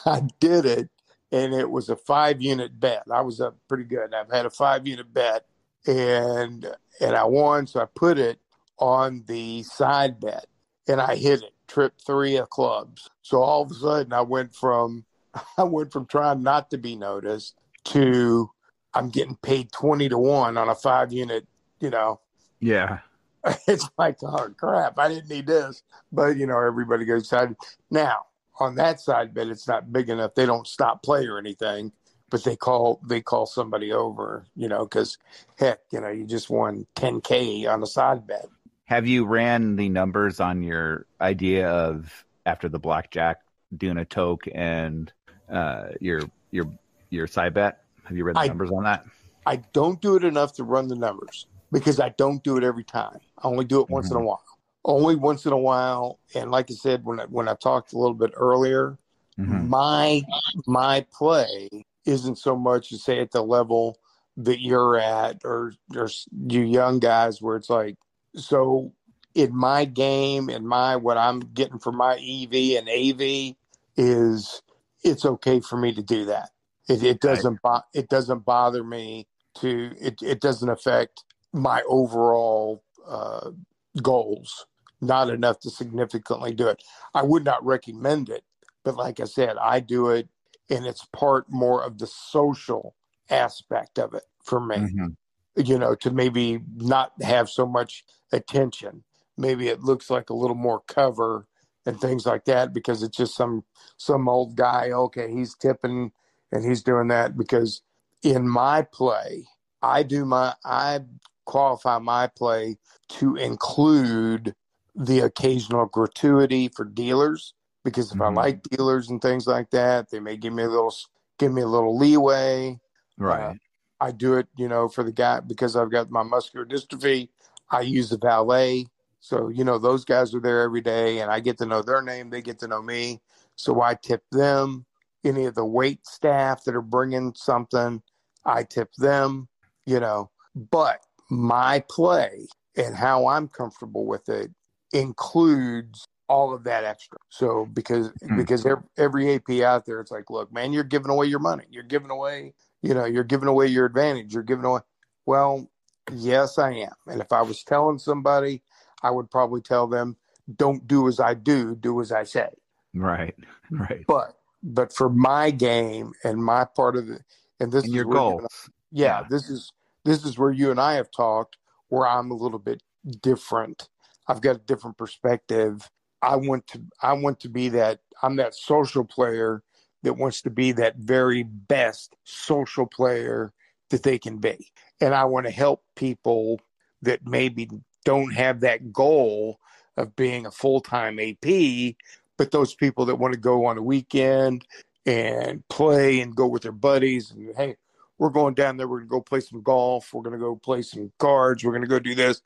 I did it, and it was a five unit bet. I was up pretty good. I've had a five unit bet, and and I won, so I put it on the side bet, and I hit it. Trip three of clubs. So all of a sudden, I went from I went from trying not to be noticed to I'm getting paid twenty to one on a five unit. You know, Yeah. it's like, oh crap, I didn't need this. But you know, everybody goes side. Now on that side bet, it's not big enough. They don't stop play or anything, but they call they call somebody over. You know, because heck, you know, you just won 10k on a side bet. Have you ran the numbers on your idea of after the blackjack doing a toke and uh, your your your side bet? Have you read the I- numbers on that? I don't do it enough to run the numbers because I don't do it every time. I only do it once in a mm-hmm. while. Only once in a while. And like I said, when I, when I talked a little bit earlier, mm-hmm. my my play isn't so much to say at the level that you're at or or you young guys where it's like so in my game and my what I'm getting from my EV and AV is it's okay for me to do that. It, it doesn't bo- it doesn't bother me to it it doesn't affect my overall uh, goals. Not enough to significantly do it. I would not recommend it, but like I said, I do it, and it's part more of the social aspect of it for me. Mhm. You know, to maybe not have so much attention. maybe it looks like a little more cover and things like that because it's just some some old guy. Okay, he's tipping and he's doing that because in my play, I do my I qualify my play to include the occasional gratuity for dealers because if I like dealers and things like that, they may give me a little give me a little leeway. Right. Uh, I do it, you know, for the guy because I've got my muscular dystrophy. I use the valet, so you know those guys are there every day, and I get to know their name. They get to know me, so I tip them. Any of the wait staff that are bringing something, I tip them. You know, but my play and how I'm comfortable with it includes all of that extra. So because Hmm. because every, AP out there, it's like, look, man, you're giving away your money. You're giving away, you know, you're giving away your advantage. You're giving away. Well, yes, I am. And if I was telling somebody, I would probably tell them, don't do as I do, do as I say. Right. Right. But but for my game and my part of the and this And is your goal. I- goals. yeah, this is this is where you and I have talked where I'm a little bit different. I've got a different perspective. I want to I want to be that I'm that social player that wants to be that very best social player that they can be. And I want to help people that maybe don't have that goal of being a full-time AP, but those people that want to go on a weekend and play and go with their buddies and hey, we're going down there. We're going to go play some golf. We're going to go play some cards. We're going to go do this.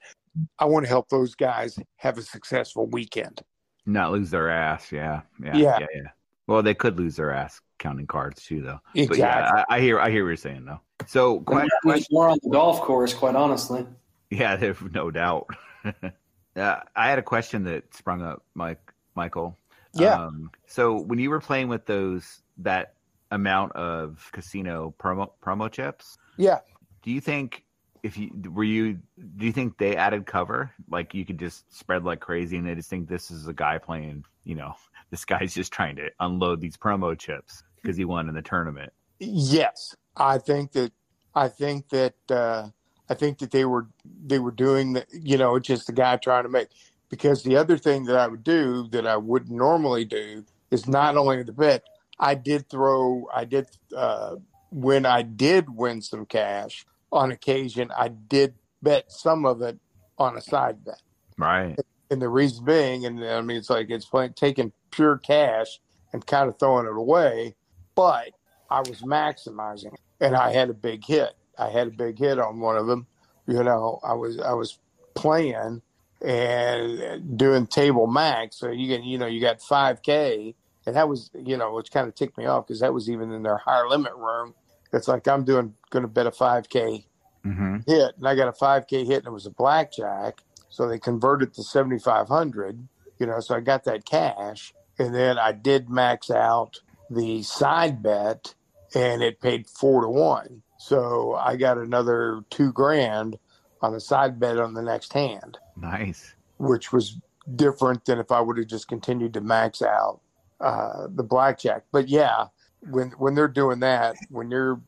I want to help those guys have a successful weekend. Not lose their ass. Yeah. Yeah. Yeah. Yeah. yeah. Well, they could lose their ass counting cards too, though. But Exactly. yeah, I, I hear. I hear what you're saying, though. So, que- Much more on the golf course, quite honestly. Yeah, there's no doubt. uh, I had a question that sprung up, Mike, Michael. Yeah. Um, so when you were playing with those that amount of casino promo promo chips, Yeah. do you think if you were you do you think they added cover? Like you could just spread like crazy and they just think this is a guy playing you know this guy's just trying to unload these promo chips because he won in the tournament. Yes, I think that I think that uh, I think that they were they were doing the you know it's just the guy trying to make because the other thing that I would do that I wouldn't normally do is not only the bet I did throw I did uh, when I did win some cash on occasion I did bet some of it on a side bet right and the reason being and I mean it's like it's playing, taking pure cash and kind of throwing it away but I was maximizing and I had a big hit. I had a big hit on one of them. You know, I was I was playing and doing table max. So you can, you know you got five k, and that was you know which kind of ticked me off because that was even in their higher limit room. It's like I'm doing going to bet a five k mm-hmm. hit, and I got a five k hit, and it was a blackjack. So they converted to seventy five hundred. You know, so I got that cash, and then I did max out the side bet and it paid four to one. So I got another two grand on the side bet on the next hand, nice which was different than if I would have just continued to max out uh, the blackjack. But yeah, when when they're doing that, when you're,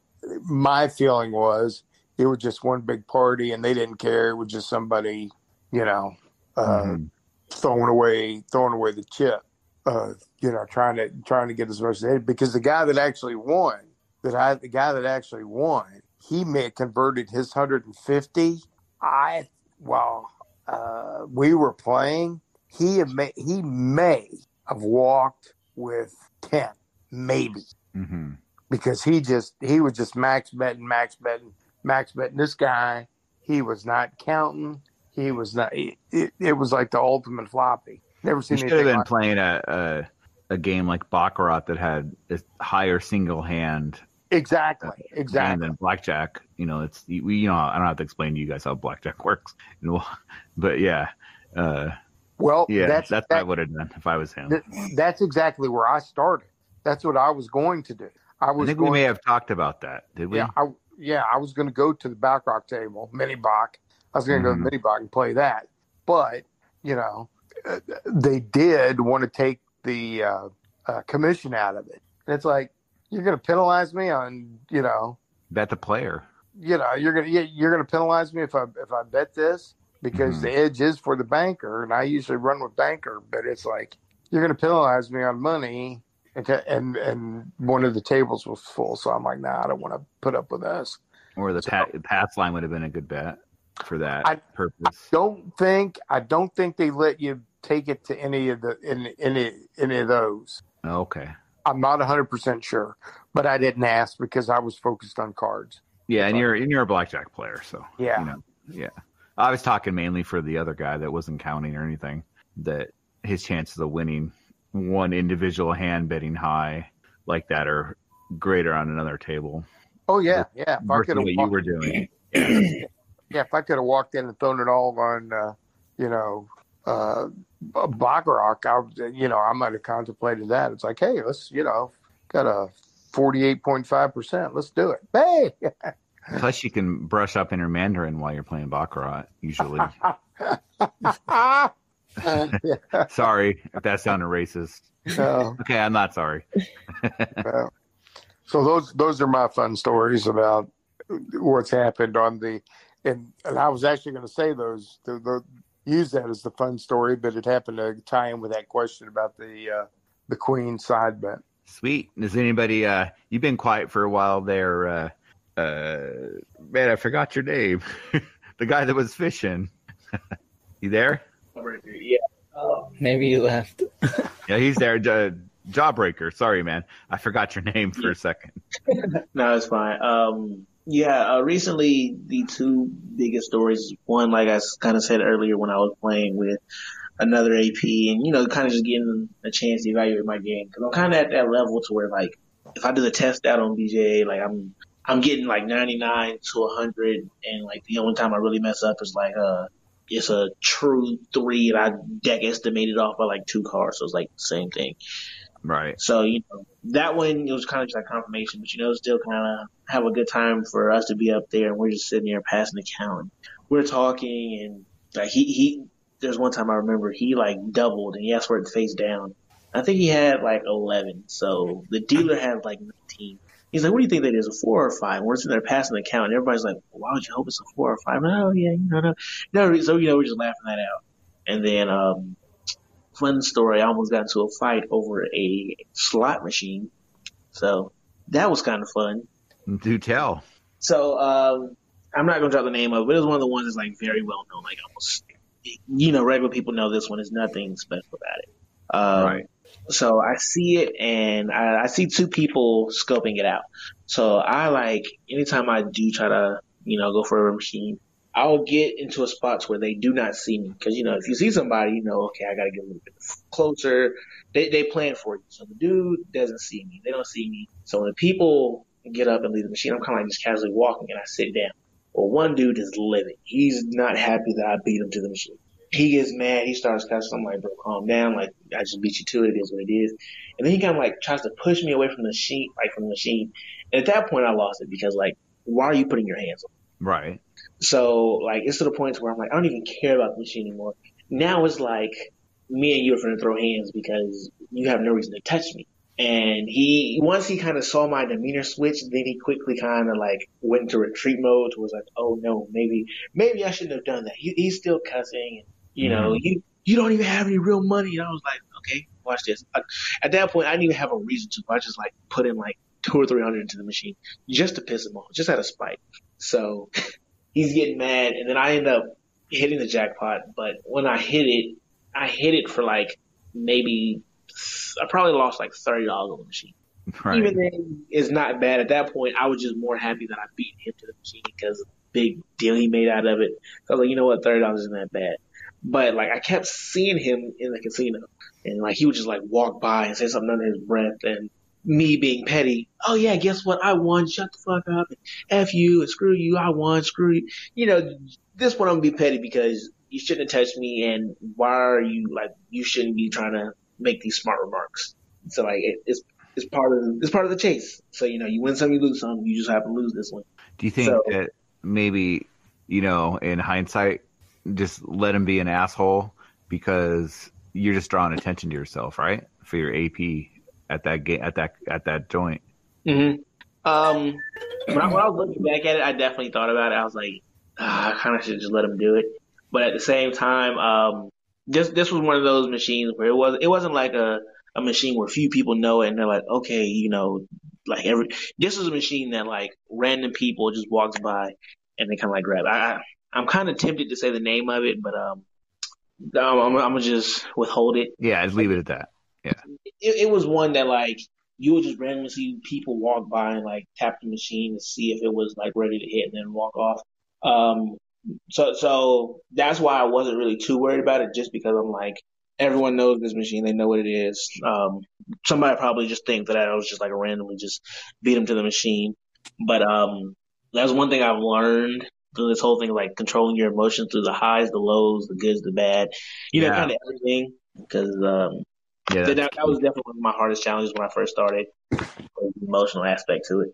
my feeling was it was just one big party and they didn't care. It was just somebody, you know, uh, Mhm. throwing away throwing away the chip. Uh, you know, trying to trying to get as much as they because the guy that actually won, that I the guy that actually won, he may have converted his hundred and fifty. I while uh, we were playing. He may he may have walked with ten, maybe Mm-hmm. because he just he was just max betting, max betting, max betting. This guy, he was not counting. He was not. It, it, it was like the ultimate floppy. Never You he should have been like. playing a, a a game like baccarat that had a higher single hand Exactly, hand exactly. then blackjack. You know, it's we. You know, I don't have to explain to you guys how blackjack works. And But yeah, uh, Well, yeah, that's that's, what I would have done if I was him. th- that's exactly where I started. That's what I was going to do. I was. I think going. we may have talked about that. Did we? Yeah, I, yeah, I was going to go to the Baccarat table, mini Bach. I was going to go to the mini Bach and play that. But, you know, uh, they did want to take the uh, uh, commission out of it. And it's like, you're going to penalize me on, you know, Bet the player. you know, you're going to you're going to penalize me if I if I bet this because the mm-hmm. edge is for the banker, and I usually run with banker, but it's like you're going to penalize me on money, and and and one of the tables was full, so I'm like, nah, I don't want to put up with this. Or the pa- pass line would have been a good bet for that I- purpose. Don't think I don't think they let you take it to any of the in any any of those. Okay. I'm not 100 percent sure, but I didn't ask because I was focused on cards. Yeah, and you're and you're a blackjack player, so Yeah. you know, yeah. I was talking mainly for the other guy that wasn't counting or anything. That his chances of winning one individual hand betting high like that are greater on another table. Oh yeah, yeah. If I could what you were doing. yeah, if I could have walked in and thrown it all on, uh, you know, uh, Baccarat, I, you know, I might have contemplated that. It's like, hey, let's, you know, got a forty-eight point five percent. Let's do it. Hey, Plus, you can brush up in your Mandarin while you're playing baccarat. Usually, sorry if that sounded racist. No. Okay, I'm not sorry. Well, so those those are my fun stories about what's happened on the and and I was actually going to say those the, the, use that as the fun story, but it happened to tie in with that question about the uh, the queen side bet. Sweet. Does anybody? uh You've been quiet for a while there. uh uh Man, I forgot your name. the guy that was fishing. you there? Yeah. Maybe you left. Yeah, he's there. Jawbreaker. Sorry, man. I forgot your name for a second. No, it's fine. Um, yeah, uh, recently the two biggest stories. One, like I kind of said earlier, when I was playing with another AP, and you know, kind of just getting a chance to evaluate my game because I'm kind of at that level to where like if I do the test out on BJ, like I'm I'm getting like 99 to 100, and like the only time I really mess up is like uh it's a true three, and I deck estimated off by like two cards, so it's like the same thing. Right. So, you know, that one, it was kind of just like confirmation, but you know, still kind of have a good time for us to be up there and we're just sitting there passing the count. We're talking and like he, he, there's one time I remember he like doubled and he asked for it face down. I think he had like 11. So the dealer had like 19. He's like, what do you think that is, a four or five? We're sitting there passing the count and everybody's like, why would you hope it's a four or five? Oh yeah, you know, no, no. So, you know, we're just laughing that out. And then, um, fun story. I almost got into a fight over a slot machine. So that was kind of fun. Do tell. So, um, I'm not going to drop the name of it, but it was one of the ones that's like very well known. Like almost, you know, regular people know this one. There's nothing special about it. Um, Right. So I see it and I, I see two people scoping it out. So I like, anytime I do try to, you know, go for a machine, I'll get into a spot where they do not see me. Cause, you know, if you see somebody, you know, okay, I gotta get a little bit closer. They, they plan for you. So the dude doesn't see me. They don't see me. So when people get up and leave the machine, I'm kind of like just casually walking and I sit down. Well, one dude is livid. He's not happy that I beat him to the machine. He gets mad. He starts cussing. I'm like, bro, calm down. Like, I just beat you to it. It is what it is. And then he kind of like tries to push me away from the machine, like from the machine. And at that point, I lost it because like, why are you putting your hands on? me? Right. So like, it's to the point where I'm like, I don't even care about the machine anymore. Now it's like, me and you are going to throw hands because you have no reason to touch me. And he, once he kind of saw my demeanor switch, then he quickly kind of like went into retreat mode. Was like, oh no, maybe, maybe I shouldn't have done that. He, he's still cussing, and you know, Mhm. you you don't even have any real money. And I was like, okay, watch this. I, at that point, I didn't even have a reason to. I just like put in like two or three hundred into the machine just to piss him off, just out of spite. So he's getting mad, and then I end up hitting the jackpot. But when I hit it, I hit it for like maybe I probably lost like thirty dollars on the machine. Right. Even then, it's not bad. At that point, I was just more happy that I beat him to the machine because of the big deal he made out of it. So I was like, you know what, thirty dollars isn't that bad. But like, I kept seeing him in the casino, and like he would just like walk by and say something under his breath, and me being petty, oh yeah, guess what, I won. Shut the fuck up. And F you and screw you. I won. Screw you. You know, this one I'm gonna be petty because you shouldn't have touched me, and why are you like you shouldn't be trying to make these smart remarks. So like it, it's it's part of it's part of the chase. So you know you win some, you lose some. You just happen to lose this one. Do you think So- that maybe, you know, in hindsight, just let him be an asshole because you're just drawing attention to yourself, right? For your AP at that game at that at that joint. Mm-hmm. Um, when I, when I was looking back at it, I definitely thought about it. I was like, ah, I kind of should just let him do it. but at the same time, um, this this was one of those machines where it was it wasn't like a a machine where few people know it and they're like, okay, you know, like every this is a machine that like random people just walks by and they kind of like grab. I, I I'm kind of tempted to say the name of it, but um, I'm, I'm, I'm gonna just withhold it. Yeah, just leave it at that. Yeah. It, it was one that like you would just randomly see people walk by and like tap the machine to see if it was like ready to hit and then walk off. Um, so so that's why I wasn't really too worried about it, just because I'm like everyone knows this machine, they know what it is. Um, somebody probably just think that I was just like randomly just beat them to the machine, but um, that's one thing I've learned through this whole thing, like controlling your emotions through the highs, the lows, the goods, the bad, you know, kind of everything. Because um, Yeah, that, that was definitely one of my hardest challenges when I first started. the emotional aspect to it.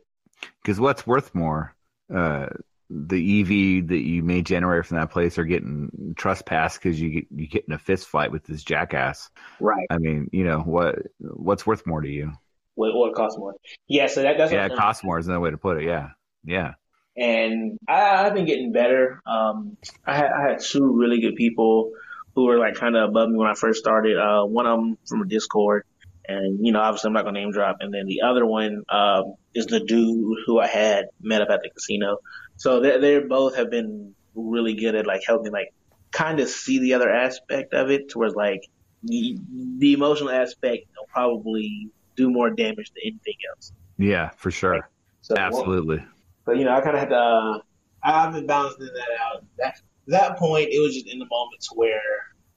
Because what's worth more, uh, the EV that you may generate from that place or getting trespassed because you get you get in a fist fight with this jackass. Right. I mean, you know what what's worth more to you? What, what costs more? Yeah, so that, that's yeah, it costs more is another way to put it. Yeah, yeah. And I, I've been getting better. Um, I had, I had two really good people who were like kind of above me when I first started. Uh, one of them from a Discord, and you know, obviously I'm not gonna name drop. And then the other one um, is the dude who I had met up at the casino. So they they both have been really good at like helping like kind of see the other aspect of it, towards like the, the emotional aspect will probably do more damage than anything else. Yeah, for sure. So- Absolutely. But you know, I kind of had to. Uh, I've been balancing that out. That that point, it was just in the moments where,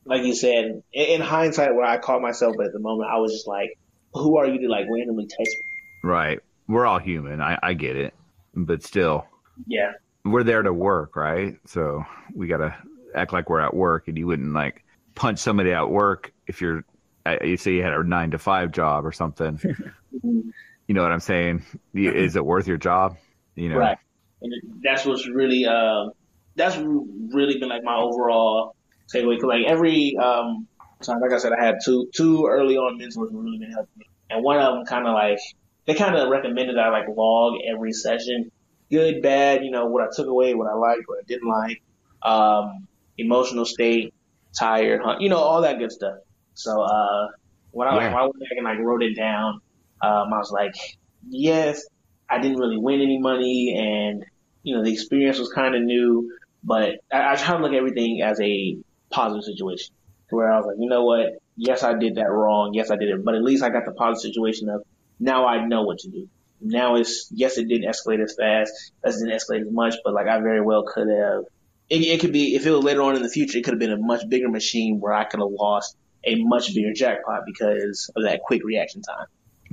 like you said, in, in hindsight, where I caught myself, but at the moment, I was just like, "Who are you to like randomly text me?" Right. We're all human. I, I get it. But still, Yeah, we're there to work, right? So we got to act like we're at work, and you wouldn't like punch somebody at work if you're, uh, you say you had a nine to five job or something. you know what I'm saying? Is it worth your job? You know? right. And that's what's really, uh, that's really been like my overall takeaway. Cause like every um, time, like I said, I had two two early on mentors who really been helping me, and one of them kind of like they kind of recommended I like log every session, good, bad, you know, what I took away, what I liked, what I didn't like, um, emotional state, tired, you know, all that good stuff. So uh, when I, Yeah. when I went back and like wrote it down, um, I was like, yes, I didn't really win any money, and you know, the experience was kind of new, but I, I try to look at everything as a positive situation, where I was like, you know what? Yes, I did that wrong. Yes, I did it, but at least I got the positive situation of now I know what to do. Now it's yes, it didn't escalate as fast, as it didn't escalate as much, but like I very well could have. It, it could be if it was later on in the future, it could have been a much bigger machine where I could have lost a much bigger jackpot because of that quick reaction time.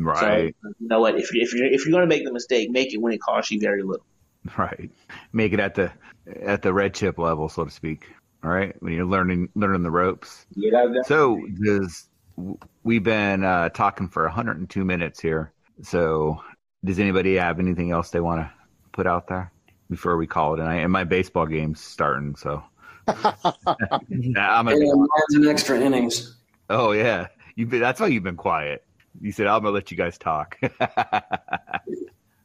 Right. So you know what? If you if you're if you're gonna make the mistake, make it when it costs you very little. Right. Make it at the at the red chip level, so to speak. All right. When you're learning learning the ropes. Yeah, that, that, So does we've been uh, talking for 102 minutes here. So does anybody have anything else they want to put out there before we call it a night? And my baseball game's starting, so I'm a, And mine's in extra innings. oh yeah. You been, that's why you've been quiet. You said I'm gonna let you guys talk.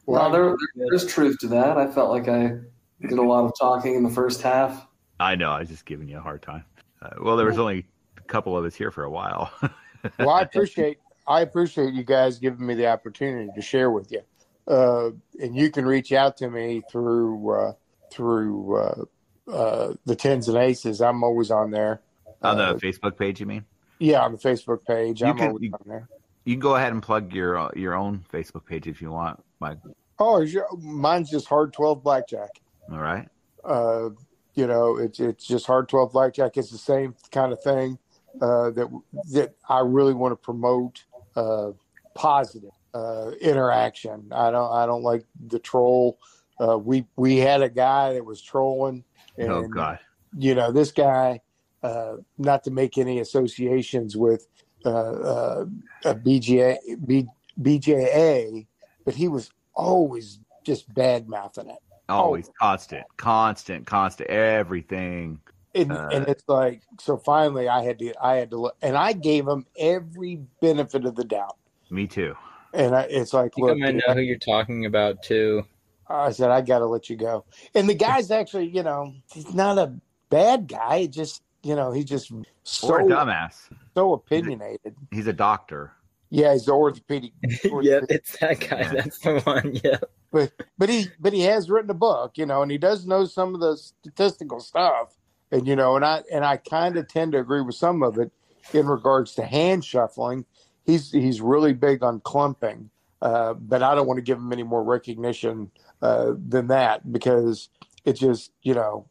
Well, there, there's truth to that. I felt like I did a lot of talking in the first half. I know. I was just giving you a hard time. Uh, well, there was only a couple of us here for a while. well, I appreciate I appreciate you guys giving me the opportunity to share with you. Uh, and you can reach out to me through uh, through uh, uh, the tens and aces. I'm always on there. On the Uh, Facebook page, you mean? Yeah, on the Facebook page. You I'm can- always you- on there. You can go ahead and plug your uh, your own Facebook page if you want, Mike. Oh, mine's just hard twelve blackjack. All right. Uh, you know, it's it's just hard twelve blackjack. It's the same kind of thing uh, that that I really want to promote. Uh, positive uh, interaction. I don't I don't like the troll. Uh, we we had a guy that was trolling. And, oh God. You know, this guy. Uh, not to make any associations with uh, uh, a BGA B, BJA, but he was always just bad mouthing it. Always constant, constant, constant. Everything. And, Uh, and it's like so. Finally, I had to. I had to. look, And I gave him every benefit of the doubt. Me too. And I, it's like, I look, I know who you're talking about too. I said, I got to let you go. And the guy's actually, you know, he's not a bad guy. Just you know he's just so or a dumbass. so opinionated. He's a doctor. Yeah, he's the orthopedic. yep, it's that guy. That's the one. Yeah. but but he but he has written a book, you know, and he does know some of the statistical stuff, and you know, and I and I kind of tend to agree with some of it in regards to hand shuffling. He's he's really big on clumping, uh, but I don't want to give him any more recognition uh, than that because it just you know,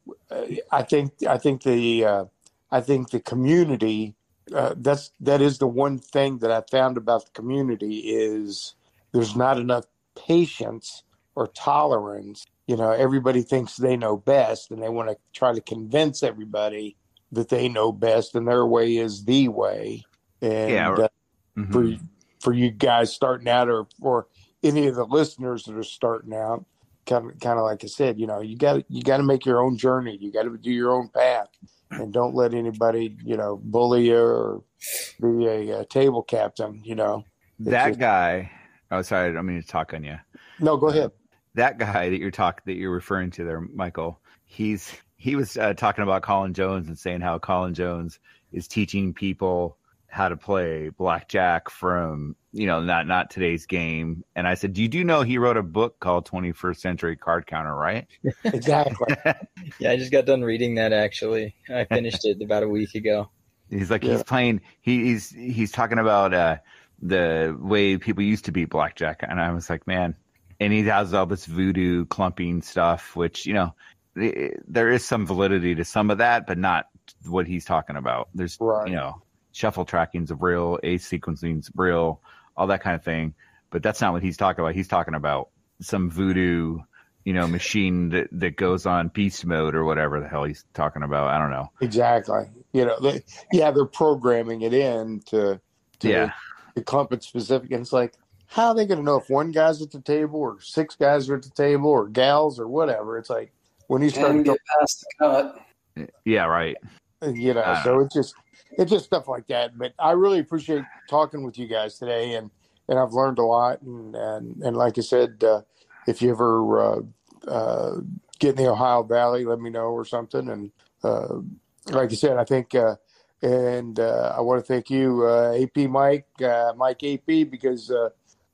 I think I think the uh, I think the community. Uh, that's that is the one thing that I found about the community is there's not enough patience or tolerance. You know, everybody thinks they know best and they want to try to convince everybody that they know best and their way is the way. And Yeah, or- uh, Mhm. for for you guys starting out or or any of the listeners that are starting out, kind of kind of like I said, you know, you got you got to make your own journey. You got to do your own path, and don't let anybody you know bully you or be a, uh table captain. You know, It's that just- guy. Oh, sorry, I don't mean to talk on you. No, go ahead. That guy that you're talk that you're referring to there, Michael. He's he was uh, talking about Colin Jones and saying how Colin Jones is teaching people how to play blackjack from you know not not today's game. And I said, Do you do know he wrote a book called 21st Century Card Counter, right? Exactly. Yeah, I just got done reading that actually. I finished it about a week ago. He's like Yeah. he's playing. He, he's he's talking about uh, the way people used to beat blackjack, and I was like, man. And he has all this voodoo clumping stuff, which you know, there is some validity to some of that, but not what he's talking about. There's you know, shuffle tracking's of real, ace sequencing's real, all that kind of thing. But that's not what he's talking about. He's talking about some voodoo, you know, machine that, that goes on beast mode or whatever the hell he's talking about. I don't know. Exactly. You know, they, yeah, they're programming it in to, to Yeah. the clump it specific. And it's like, how are they going to know if one guy's at the table or six guys are at the table or gals or whatever? It's like when you start to get past the cut. Yeah, right. you know I so it's just it's just stuff like that. But i really appreciate talking with you guys today and and i've learned a lot. And and, and like i said uh, if you ever uh, uh, get in the ohio valley let me know or something. And uh, like you said i think uh, and uh, i want to thank you uh, ap mike uh, mike ap because uh,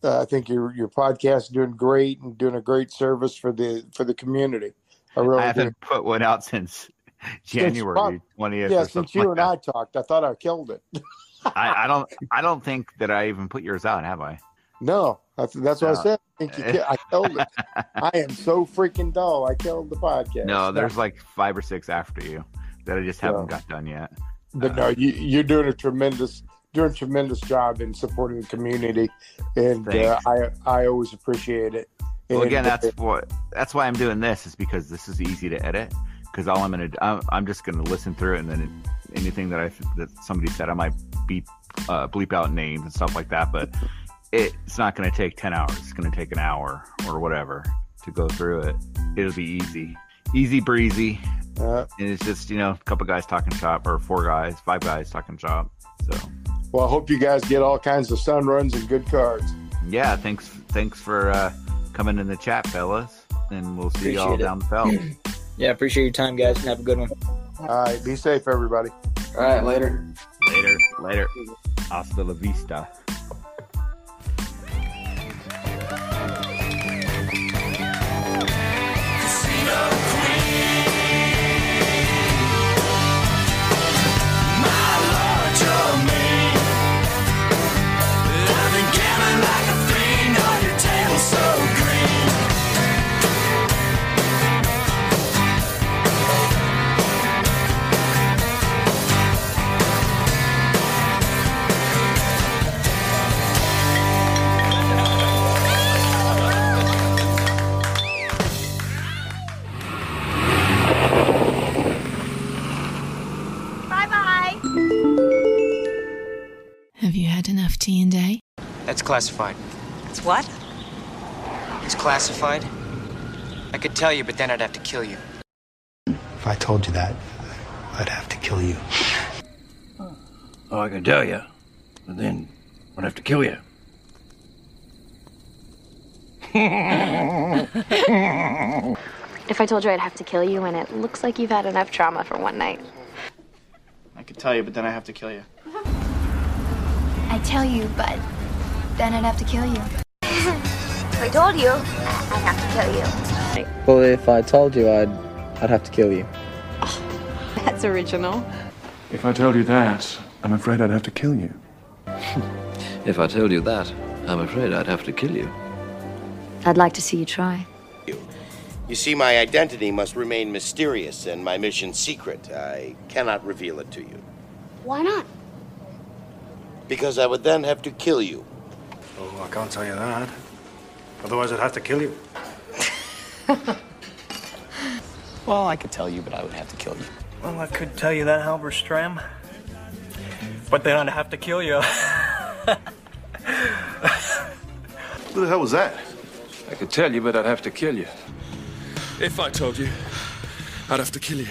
uh, I think your your podcast is doing great and doing a great service for the for the community. I really I haven't put one out since January twentieth. Yeah, since you like and I talked, I thought I killed it. I, I don't. I don't think that I even put yours out, have I? No, that's, that's what I said. I think you I killed it. I am so freaking dull. I killed the podcast. No, there's like five or six after you that I just haven't Yeah. got done yet. but no, you, you're doing a tremendous, doing a tremendous job in supporting the community, and uh, I I always appreciate it. Well, And, again, that's uh, what that's why I'm doing this is because this is easy to edit. Because all I'm gonna, do- I'm, I'm just gonna listen through it, and then anything that I that somebody said, I might beep, uh, bleep out names and stuff like that. But it's not gonna take ten hours. It's gonna take an hour or whatever to go through it. It'll be easy, easy breezy. Uh, and it's just you know a couple guys talking shop or four guys, five guys talking shop. So well, I hope you guys get all kinds of sun runs and good cards. yeah, thanks thanks for uh, coming in the chat, fellas, and we'll see y'all it. down the belt. Yeah, appreciate your time, guys. Have a good one. All right, be safe, everybody. All right, later. Later, later. Hasta la vista. That's classified. It's what? It's classified. I could tell you, but then I'd have to kill you. If I told you that, I'd have to kill you. Oh, I can tell you, but then I'd have to kill you. If I told you I'd have to kill you, and it looks like you've had enough trauma for one night. I could tell you, but then I have to kill you. I tell you, but then I'd have to kill you. If I told you, I'd have to kill you. Well, if I told you, I'd I'd have to kill you. That's original. If I told you that, I'm afraid I'd have to kill you. If I told you that, I'm afraid I'd have to kill you. I'd like to see you try. You see, my identity must remain mysterious and my mission secret. I cannot reveal it to you. Why not? Because I would then have to kill you. Oh, I can't tell you that. Otherwise, I'd have to kill you. Well, I could tell you, but I would have to kill you. Well, I could tell you that, Halberstram. But then I'd have to kill you. Who the hell was that? I could tell you, but I'd have to kill you. If I told you, I'd have to kill you.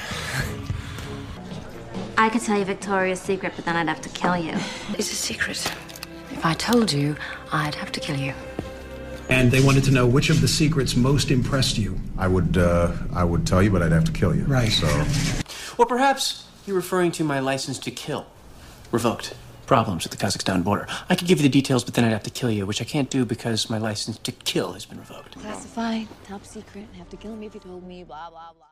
I could tell you Victoria's secret, but then I'd have to kill you. It's a secret. If I told you, I'd have to kill you. And they wanted to know which of the secrets most impressed you. I would, uh, I would tell you, but I'd have to kill you. Right. So, Or perhaps you're referring to my license to kill. Revoked. Problems at the Kazakhstan border. I could give you the details, but then I'd have to kill you, which I can't do because my license to kill has been revoked. Classified, top secret, and have to kill me if you told me, blah, blah, blah.